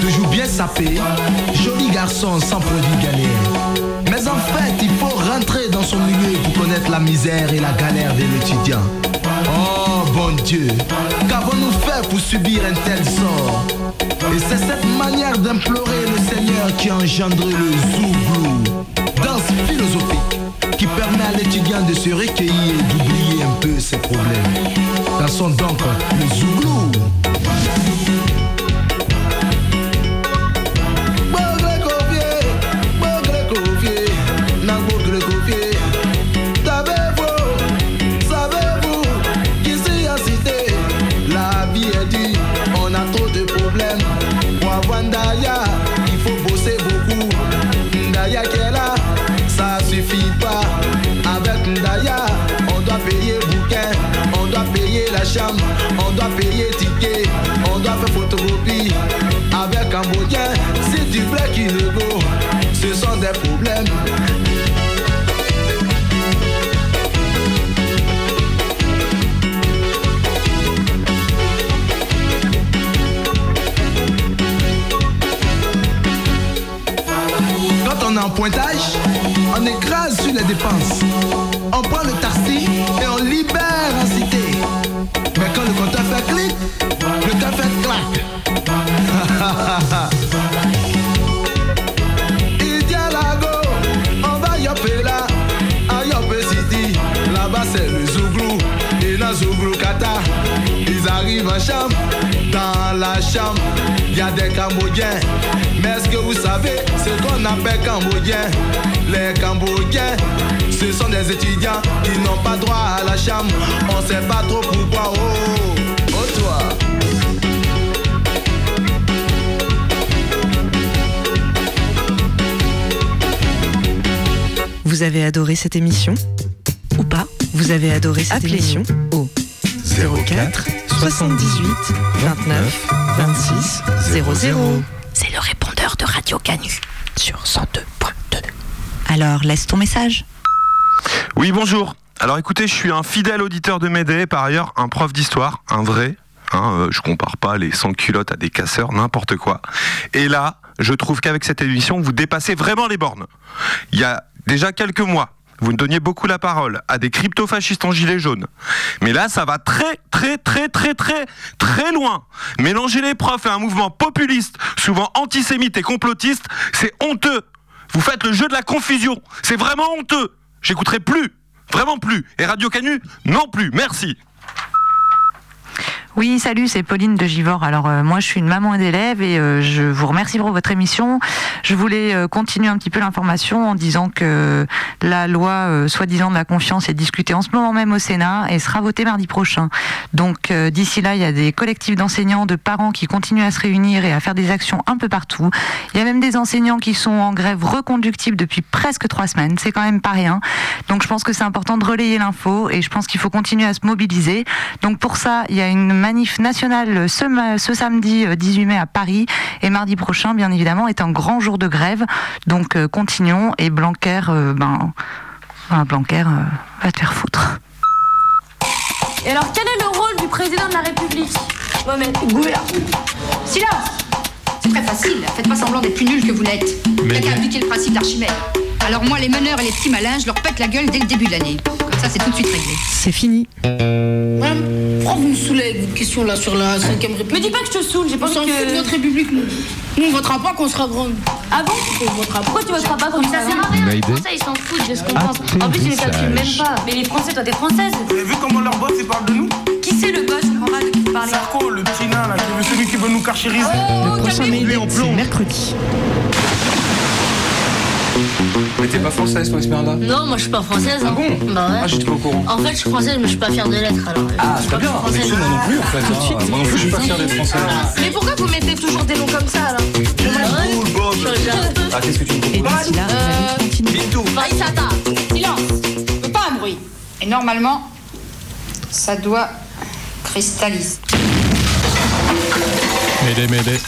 Toujours bien sapé, joli garçon sans produit galère. Mais en fait, il faut son milieu pour connaître la misère et la galère de l'étudiant. Oh bon Dieu, qu'avons-nous fait pour subir un tel sort? Et c'est cette manière d'implorer le Seigneur qui a engendré le Zouglou, danse philosophique qui permet à l'étudiant de se recueillir et d'oublier un peu ses problèmes. Dansons donc le Zouglou. On écrase sur les dépenses. On prend le taxi et on libère en cité. Mais quand le compteur fait clic, le à City. Là-bas c'est le Zouglou et dans Zouglou Kata. Ils arrivent en chambre, la chambre, il y a des Cambodgiens. Mais est-ce que vous savez ce qu'on appelle Cambodgiens Les Cambodgiens, ce sont des étudiants qui n'ont pas droit à la chambre. On sait pas trop pourquoi. Oh, oh toi. Vous avez adoré cette émission? Ou pas? Vous avez adoré cette émission? au 04 78 29 26 00. C'est le répondeur de Radio Canu sur 102.2. Alors, laisse ton message. Oui, bonjour. Alors écoutez, je suis un fidèle auditeur de Médée, par ailleurs un prof d'histoire, un vrai. Hein, euh, je compare pas les sans-culottes à des casseurs, n'importe quoi. Et là, je trouve qu'avec cette émission, vous dépassez vraiment les bornes. Il y a déjà quelques mois, vous donniez beaucoup la parole à des crypto-fascistes en gilet jaune. Mais là, ça va très, très, très, très, très, très loin. Mélanger les profs et un mouvement populiste, souvent antisémite et complotiste, c'est honteux. Vous faites le jeu de la confusion. C'est vraiment honteux. J'écouterai plus. Vraiment plus. Et Radio Canu, non plus. Merci. Oui, salut, c'est Pauline de Givor. Alors euh, moi, je suis une maman d'élèves et euh, je vous remercie pour votre émission. Je voulais euh, continuer un petit peu l'information en disant que la loi euh, soi-disant de la confiance est discutée en ce moment même au Sénat et sera votée mardi prochain. Donc euh, d'ici là, il y a des collectifs d'enseignants, de parents qui continuent à se réunir et à faire des actions un peu partout. Il y a même des enseignants qui sont en grève reconductible depuis presque trois semaines. C'est quand même pas rien. Donc je pense que c'est important de relayer l'info et je pense qu'il faut continuer à se mobiliser. Donc pour ça, il y a une manif nationale ce, samedi euh, 18 mai à Paris et mardi prochain, bien évidemment, est un grand jour de grève. Donc euh, continuons et Blanquer, euh, ben, enfin, Blanquer euh, va te faire foutre. Et alors, quel est le rôle du président de la République? Mohamed Gouverneur. Silence C'est très facile, faites pas semblant d'être plus nul que vous l'êtes. Mais- Il qu'à appliquer le principe d'Archimède. Alors moi, les meneurs et les petits malins, je leur pète la gueule dès le début de l'année. Comme ça, c'est tout de suite réglé. C'est fini. Madame, pourquoi vous nous saoulez avec votre question là sur la 5ème République? Me dis pas que je te saoule, j'ai pas On s'en envie fout que... de notre République, nous. Nous, on votera pas quand on sera grande. Ah bon? On votera pas. Pourquoi tu voteras pas quand Ça? on sert sera à rien, les. Français, ils s'en foutent de ce qu'on pense. En plus, ils ne calculent même pas. Mais les Français, toi, t'es française. Vous avez vu comment leur boss il parle de nous? Qui c'est le boss Je comprends pas de qui vous parlez. Sarko, le petit nain là, qui veut- celui qui veut nous carchériser. Oh, Le prochain mercredi. Mais t'es pas française, toi, Esmeralda Non, moi je suis pas française. Ah hein. bon Bah ouais. Ah, j'étais pas au courant. En fait, je suis française, mais je suis pas fière de l'être alors. Ah, Je très crois bien. Mais moi non plus, en fait. Tout de hein. suite. Moi non plus, je suis pas fier d'être français. Mais pourquoi vous mettez toujours des noms comme ça là Ah, qu'est-ce que tu me proposes Euh, Bintou. Maïsata. Silence pas un bruit. Et normalement, ça doit cristalliser. M'aider, m'aider.